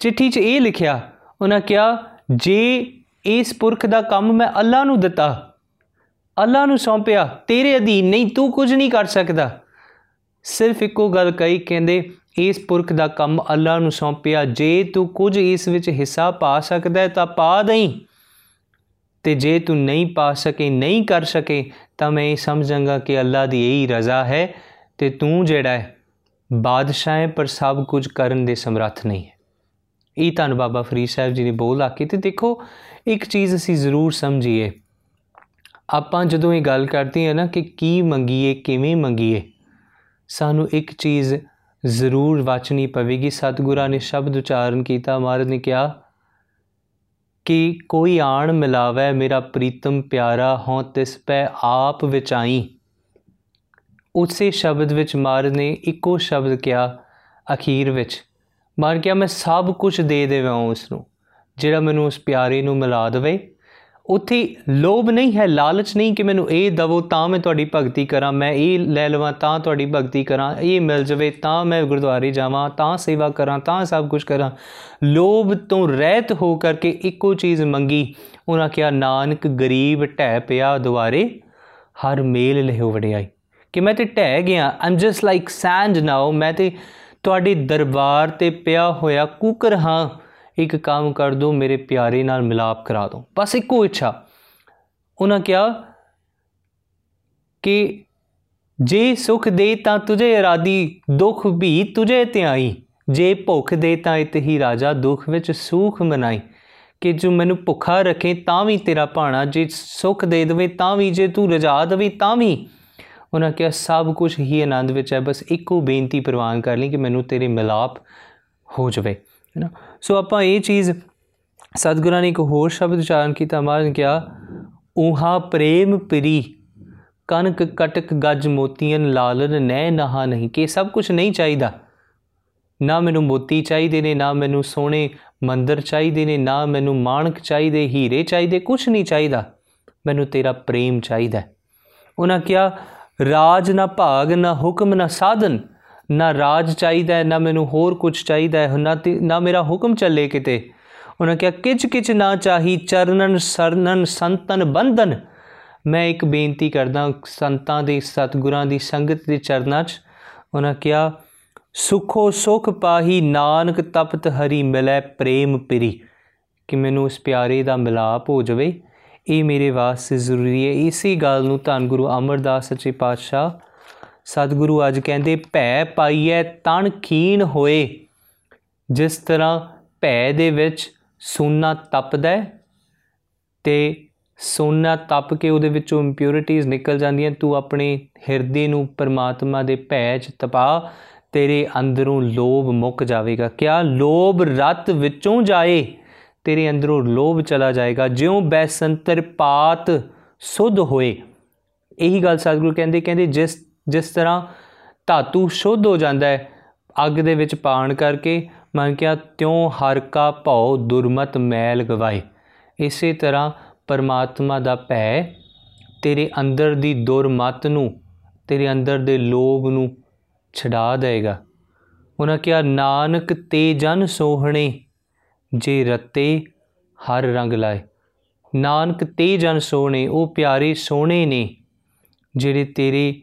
ਚਿੱਠੀ 'ਚ ਇਹ ਲਿਖਿਆ, ਉਹਨਾਂ ਕਿਹਾ, ਜੇ ਇਸ ਪੁਰਖ ਦਾ ਕੰਮ ਮੈਂ ਅੱਲਾ ਨੂੰ ਦਿੱਤਾ ਅੱਲਾ ਨੂੰ ਸੌਂਪਿਆ, ਤੇਰੇ ਅਧੀਨ ਨਹੀਂ, ਤੂੰ ਕੁਝ ਨਹੀਂ ਕਰ ਸਕਦਾ। ਸਿਰਫ ਇੱਕੋ ਗੱਲ ਕਹੀ, ਕਹਿੰਦੇ, ਇਸ ਪੁਰਖ ਦਾ ਕੰਮ ਅੱਲਾ ਨੂੰ ਸੌਂਪਿਆ। ਜੇ ਤੂੰ ਕੁਝ ਇਸ ਵਿੱਚ ਹਿੱਸਾ ਪਾ ਸਕਦਾ ਹੈ ਤਾਂ ਪਾ ਦੇਈ। ਤੇ ਜੇ ਤੂੰ ਨਹੀਂ ਪਾ ਸਕੇ, ਨਹੀਂ ਕਰ ਸਕੇ, ਤਾਂ ਮੈਂ ਇਹ ਸਮਝਾਂਗਾ ਕਿ ਅੱਲਾ ਦੀ ਇਹੀ ਰਜ਼ਾ ਹੈ ਤੇ ਤੂੰ ਜਿਹੜਾ ਹੈ, ਬਾਦਸ਼ਾਹ ਹੈ ਪਰ ਸਭ ਕੁਝ ਕਰਨ ਦੇ ਸਮਰੱਥ ਨਹੀਂ ਹੈ। ਇਹ ਧੰਨ ਬਾਬਾ ਫਰੀਦ ਸਾਹਿਬ ਜੀ ਨੇ ਬੋਲ ਆਕੇ ਤੇ ਦੇਖੋ, ਇੱਕ ਚੀਜ਼ ਅਸੀਂ ਜ਼ਰੂਰ ਸਮਝੀਏ। ਆਪਾਂ ਜਦੋਂ ਇਹ ਗੱਲ ਕਰਦੇ ਹਾਂ ਨਾ ਕਿ ਕੀ ਮੰਗੀਏ, ਕਿਵੇਂ ਮੰਗੀਏ ਸਾਨੂੰ ਇੱਕ ਚੀਜ਼ ਜ਼ਰੂਰ ਵਾਚਣੀ ਪਵੇਗੀ। ਸਤਿਗੁਰਾਂ ਨੇ ਸ਼ਬਦ ਉਚਾਰਨ ਕੀਤਾ। ਮਹਾਰਾਜ ਨੇ ਕਿਹਾ ਕਿ ਕੋਈ ਆਣ ਮਿਲਾਵੇ ਮੇਰਾ ਪ੍ਰੀਤਮ ਪਿਆਰਾ ਹੋਂ ਤਿਸ ਪੈ ਆਪ ਵਿਚਾਈ। ਉਸੇ ਸ਼ਬਦ ਵਿੱਚ ਮਹਾਰਾਜ ਨੇ ਇੱਕੋ ਸ਼ਬਦ ਕਿਹਾ ਅਖੀਰ ਵਿੱਚ। ਮਹਾਰਾਜ ਕਿਹਾ, ਮੈਂ ਸਭ ਕੁਝ ਦੇ ਦੇਵਾਂ ਉਸ ਨੂੰ, ਜਿਹੜਾ ਮੈਨੂੰ ਉਸ ਪਿਆਰੇ ਨੂੰ ਮਿਲਾ ਦੇਵੇ। ਉੱਥੇ ਲੋਭ ਨਹੀਂ ਹੈ, ਲਾਲਚ ਨਹੀਂ ਕਿ ਮੈਨੂੰ ਇਹ ਦਵੋ ਤਾਂ ਮੈਂ ਤੁਹਾਡੀ ਭਗਤੀ ਕਰਾਂ, ਮੈਂ ਇਹ ਲੈ ਲਵਾਂ ਤਾਂ ਤੁਹਾਡੀ ਭਗਤੀ ਕਰਾਂ, ਇਹ ਮਿਲ ਜਾਵੇ ਤਾਂ ਮੈਂ ਗੁਰਦੁਆਰੇ ਜਾਵਾਂ, ਤਾਂ ਸੇਵਾ ਕਰਾਂ, ਤਾਂ ਸਭ ਕੁਝ ਕਰਾਂ। ਲੋਭ ਤੋਂ ਰਹਿਤ ਹੋ ਕਰਕੇ ਇੱਕੋ ਚੀਜ਼ ਮੰਗੀ, ਉਹਨਾਂ ਕਿਹਾ, ਨਾਨਕ ਗਰੀਬ ਢਹਿ ਪਿਆ ਦੁਆਰੇ, ਹਰ ਮੇਲ ਲਿਓ ਵਡਿਆਈ। ਕਿ ਮੈਂ ਤੇ ਢਹਿ ਗਿਆ I'm just like sand now ਮੈਂ ਤੇ ਤੁਹਾਡੇ ਦਰਬਾਰ ਤੇ ਪਿਆ ਹੋਇਆ ਕੁਕਰ ਹਾਂ। ਇੱਕ ਕੰਮ ਕਰ ਦੋ, ਮੇਰੇ ਪਿਆਰੇ ਨਾਲ ਮਿਲਾਪ ਕਰਾ ਦੋ। ਬਸ ਇੱਕੋ ਇੱਛਾ। ਉਹਨਾਂ ਕਿਹਾ ਕਿ ਜੇ ਸੁਖ ਦੇ ਤਾਂ ਤੁਝੇ ਇਰਾਦੀ, ਦੁਖ ਵੀ ਤੁਝੇ ਧਿਆਈ ਜੇ ਭੁੱਖ ਦੇ ਤਾਂ ਇਤ ਹੀ ਰਾਜਾ ਦੁਖ ਵਿੱਚ ਸੁਖ ਮਨਾਈ। ਕਿ ਜੋ ਮੈਨੂੰ ਭੁੱਖਾ ਰੱਖੇ ਤਾਂ ਵੀ ਤੇਰਾ ਭਾਣਾ, ਜੇ ਸੁਖ ਦੇ ਦੇਵੇ ਤਾਂ ਵੀ, ਜੇ ਤੂੰ ਰਜਾ ਦੇਵੇ ਤਾਂ ਵੀ। ਉਹਨਾਂ ਕਿਹਾ, ਸਭ ਕੁਝ ਹੀ ਆਨੰਦ ਵਿੱਚ ਹੈ। ਬਸ ਇੱਕੋ ਬੇਨਤੀ ਪ੍ਰਵਾਨ ਕਰ ਲਈ ਕਿ ਮੈਨੂੰ ਤੇਰੇ ਮਿਲਾਪ ਹੋ ਜਾਵੇ, ਹੈ ਨਾ? ਸੋ ਆਪਾਂ ਇਹ ਚੀਜ਼ ਸਤਿਗੁਰਾਂ ਨੇ ਇੱਕ ਹੋਰ ਸ਼ਬਦ ਉਚਾਰਨ ਕੀਤਾ, ਮਹਾਰਾਜ ਨੇ ਕਿਹਾ ਉਹਾ ਪ੍ਰੇਮ ਪ੍ਰੀ ਕਨਕ ਕਟਕ ਗੱਜ ਮੋਤੀਆਂ, ਲਾਲਨ ਨੈ ਨਹਾ ਨਹੀਂ, ਕਿ ਸਭ ਕੁਝ ਨਹੀਂ ਚਾਹੀਦਾ। ਨਾ ਮੈਨੂੰ ਮੋਤੀ ਚਾਹੀਦੇ ਨੇ, ਨਾ ਮੈਨੂੰ ਸੋਹਣੇ ਮੰਦਰ ਚਾਹੀਦੇ ਨੇ, ਨਾ ਮੈਨੂੰ ਮਾਣਕ ਚਾਹੀਦੇ, ਹੀਰੇ ਚਾਹੀਦੇ ਕੁਝ ਨਹੀਂ ਚਾਹੀਦਾ। ਮੈਨੂੰ ਤੇਰਾ ਪ੍ਰੇਮ ਚਾਹੀਦਾ ਉਹਨਾਂ ਕਿਹਾ, ਰਾਜ ਨਾ ਭਾਗ, ਨਾ ਹੁਕਮ, ਨਾ ਸਾਧਨ ਨਾ ਰਾਜ ਚਾਹੀਦਾ ਹੈ, ਨਾ ਮੈਨੂੰ ਹੋਰ ਕੁਝ ਚਾਹੀਦਾ ਹੈ ਨਾ ਤੇ- ਨਾ ਮੇਰਾ ਹੁਕਮ ਚੱਲੇ ਕਿਤੇ। ਉਹਨਾਂ ਕਿਹਾ ਕਿਚ ਕਿਚ ਨਾ ਚਾਹੀ ਚਰਨਨ ਸਰਨਨ ਸੰਤਨ ਬੰਧਨ। ਮੈਂ ਇੱਕ ਬੇਨਤੀ ਕਰਦਾ ਸੰਤਾਂ ਦੇ ਸਤਿਗੁਰਾਂ ਦੀ ਸੰਗਤ ਦੇ ਚਰਨਾਂ 'ਚ। ਉਹਨਾਂ ਕਿਹਾ ਸੁਖੋ ਸੁਖ ਪਾਹੀ ਨਾਨਕ ਤਪਤ ਹਰੀ ਮਿਲੈ ਪ੍ਰੇਮ ਪ੍ਰੀ। ਕਿ ਮੈਨੂੰ ਉਸ ਪਿਆਰੇ ਦਾ ਮਿਲਾਪ ਹੋ ਜਾਵੇ। ਇਹ ਮੇਰੇ ਵਾਸਤੇ ਜ਼ਰੂਰੀ ਹੈ। ਇਸੇ ਗੱਲ ਨੂੰ ਧੰਨ ਗੁਰੂ ਅਮਰਦਾਸ ਸੱਚੇ ਪਾਤਸ਼ਾਹ ਸਤਿਗੁਰੂ ਅੱਜ ਕਹਿੰਦੇ, ਭੈ ਪਾਈਐ ਤਨ ਖੀਨ ਹੋਏ। ਜਿਸ ਤਰ੍ਹਾਂ ਭੈ ਦੇ ਵਿੱਚ ਸੋਨਾ ਤਪਦਾ ਹੈ ਤੇ ਸੋਨਾ ਤਪ ਕੇ ਉਹਦੇ ਵਿੱਚੋਂ ਇੰਪਿਉਰਿਟੀਜ਼ ਨਿਕਲ ਜਾਂਦੀਆਂ, ਤੂੰ ਆਪਣੇ ਹਿਰਦੇ ਨੂੰ ਪਰਮਾਤਮਾ ਦੇ ਭੈ 'ਚ ਤਪਾ, ਤੇਰੇ ਅੰਦਰੋਂ ਲੋਭ ਮੁੱਕ ਜਾਵੇਗਾ। ਕਿਆ ਲੋਭ ਰਤ ਵਿੱਚੋਂ ਜਾਏ, ਤੇਰੇ ਅੰਦਰੋਂ ਲੋਭ ਚਲਾ ਜਾਏਗਾ। ਜਿਉਂ ਬੈਸੰਤਰ ਪਾਤ ਸੁਧ ਹੋਏ। ਇਹੀ ਗੱਲ ਸਤਿਗੁਰੂ ਕਹਿੰਦੇ ਕਹਿੰਦੇ ਜਿਸ ਜਿਸ ਤਰ੍ਹਾਂ ਧਾਤੂ ਸ਼ੁੱਧ ਹੋ ਜਾਂਦਾ ਹੈ, ਅੱਗ ਦੇ ਵਿੱਚ ਪਾਣ ਕਰਕੇ ਮਨ ਕਿਆ ਤਿਉ ਹਰ ਕਾ ਭਉ ਦੁਰਮਤ ਮੈਲ ਗਵਾਏ ਇਸੇ ਤਰ੍ਹਾਂ ਪਰਮਾਤਮਾ ਦਾ ਭੈ ਤੇਰੇ ਅੰਦਰ ਦੀ ਦੁਰਮਤ ਨੂੰ, ਤੇਰੇ ਅੰਦਰ ਦੇ ਲੋਭ ਨੂੰ ਛਡਾ ਦੇਗਾ ਉਹਨਾਂ ਕਿਹਾ, ਨਾਨਕ ਤੇ ਜਨ ਸੋਹਣੇ, ਜੇ ਰਤੇ ਹਰ ਰੰਗ ਲਾਏ। ਨਾਨਕ ਤੇ ਜਨ ਸੋਹਣੇ, ਉਹ ਪਿਆਰੇ ਸੋਹਣੇ ਨੇ, ਜਿਹੜੇ ਤੇਰੇ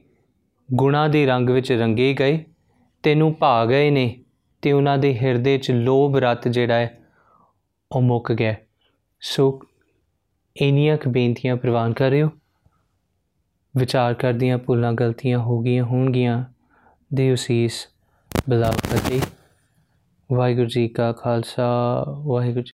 ਗੁਣਾ ਦੇ ਰੰਗ ਵਿੱਚ ਰੰਗੇ ਗਏ, ਤੈਨੂੰ ਭਾ ਗਏ ਨੇ, ਤੇ ਉਹਨਾਂ ਦੇ ਹਿਰਦੇ 'ਚ ਲੋਭ ਰਤ ਜਿਹੜਾ ਹੈ, ਉਹ ਮੁੱਕ ਗਿਆ ਸੋ ਇੰਨੀਆਂ ਕੁ ਬੇਨਤੀਆਂ ਪ੍ਰਵਾਨ ਕਰ ਰਹੇ ਹੋ। ਵਿਚਾਰ ਕਰਦੀਆਂ ਭੁੱਲਾਂ ਗਲਤੀਆਂ ਹੋ ਗਈਆਂ ਹੋਣਗੀਆਂ। ਦਿਓ ਸੀਸ ਬਲਾਵ ਫਤਿਹ ਵਾਹਿਗੁਰੂ ਜੀ ਕਾ ਖਾਲਸਾ, ਵਾਹਿਗੁਰੂ ਜੀ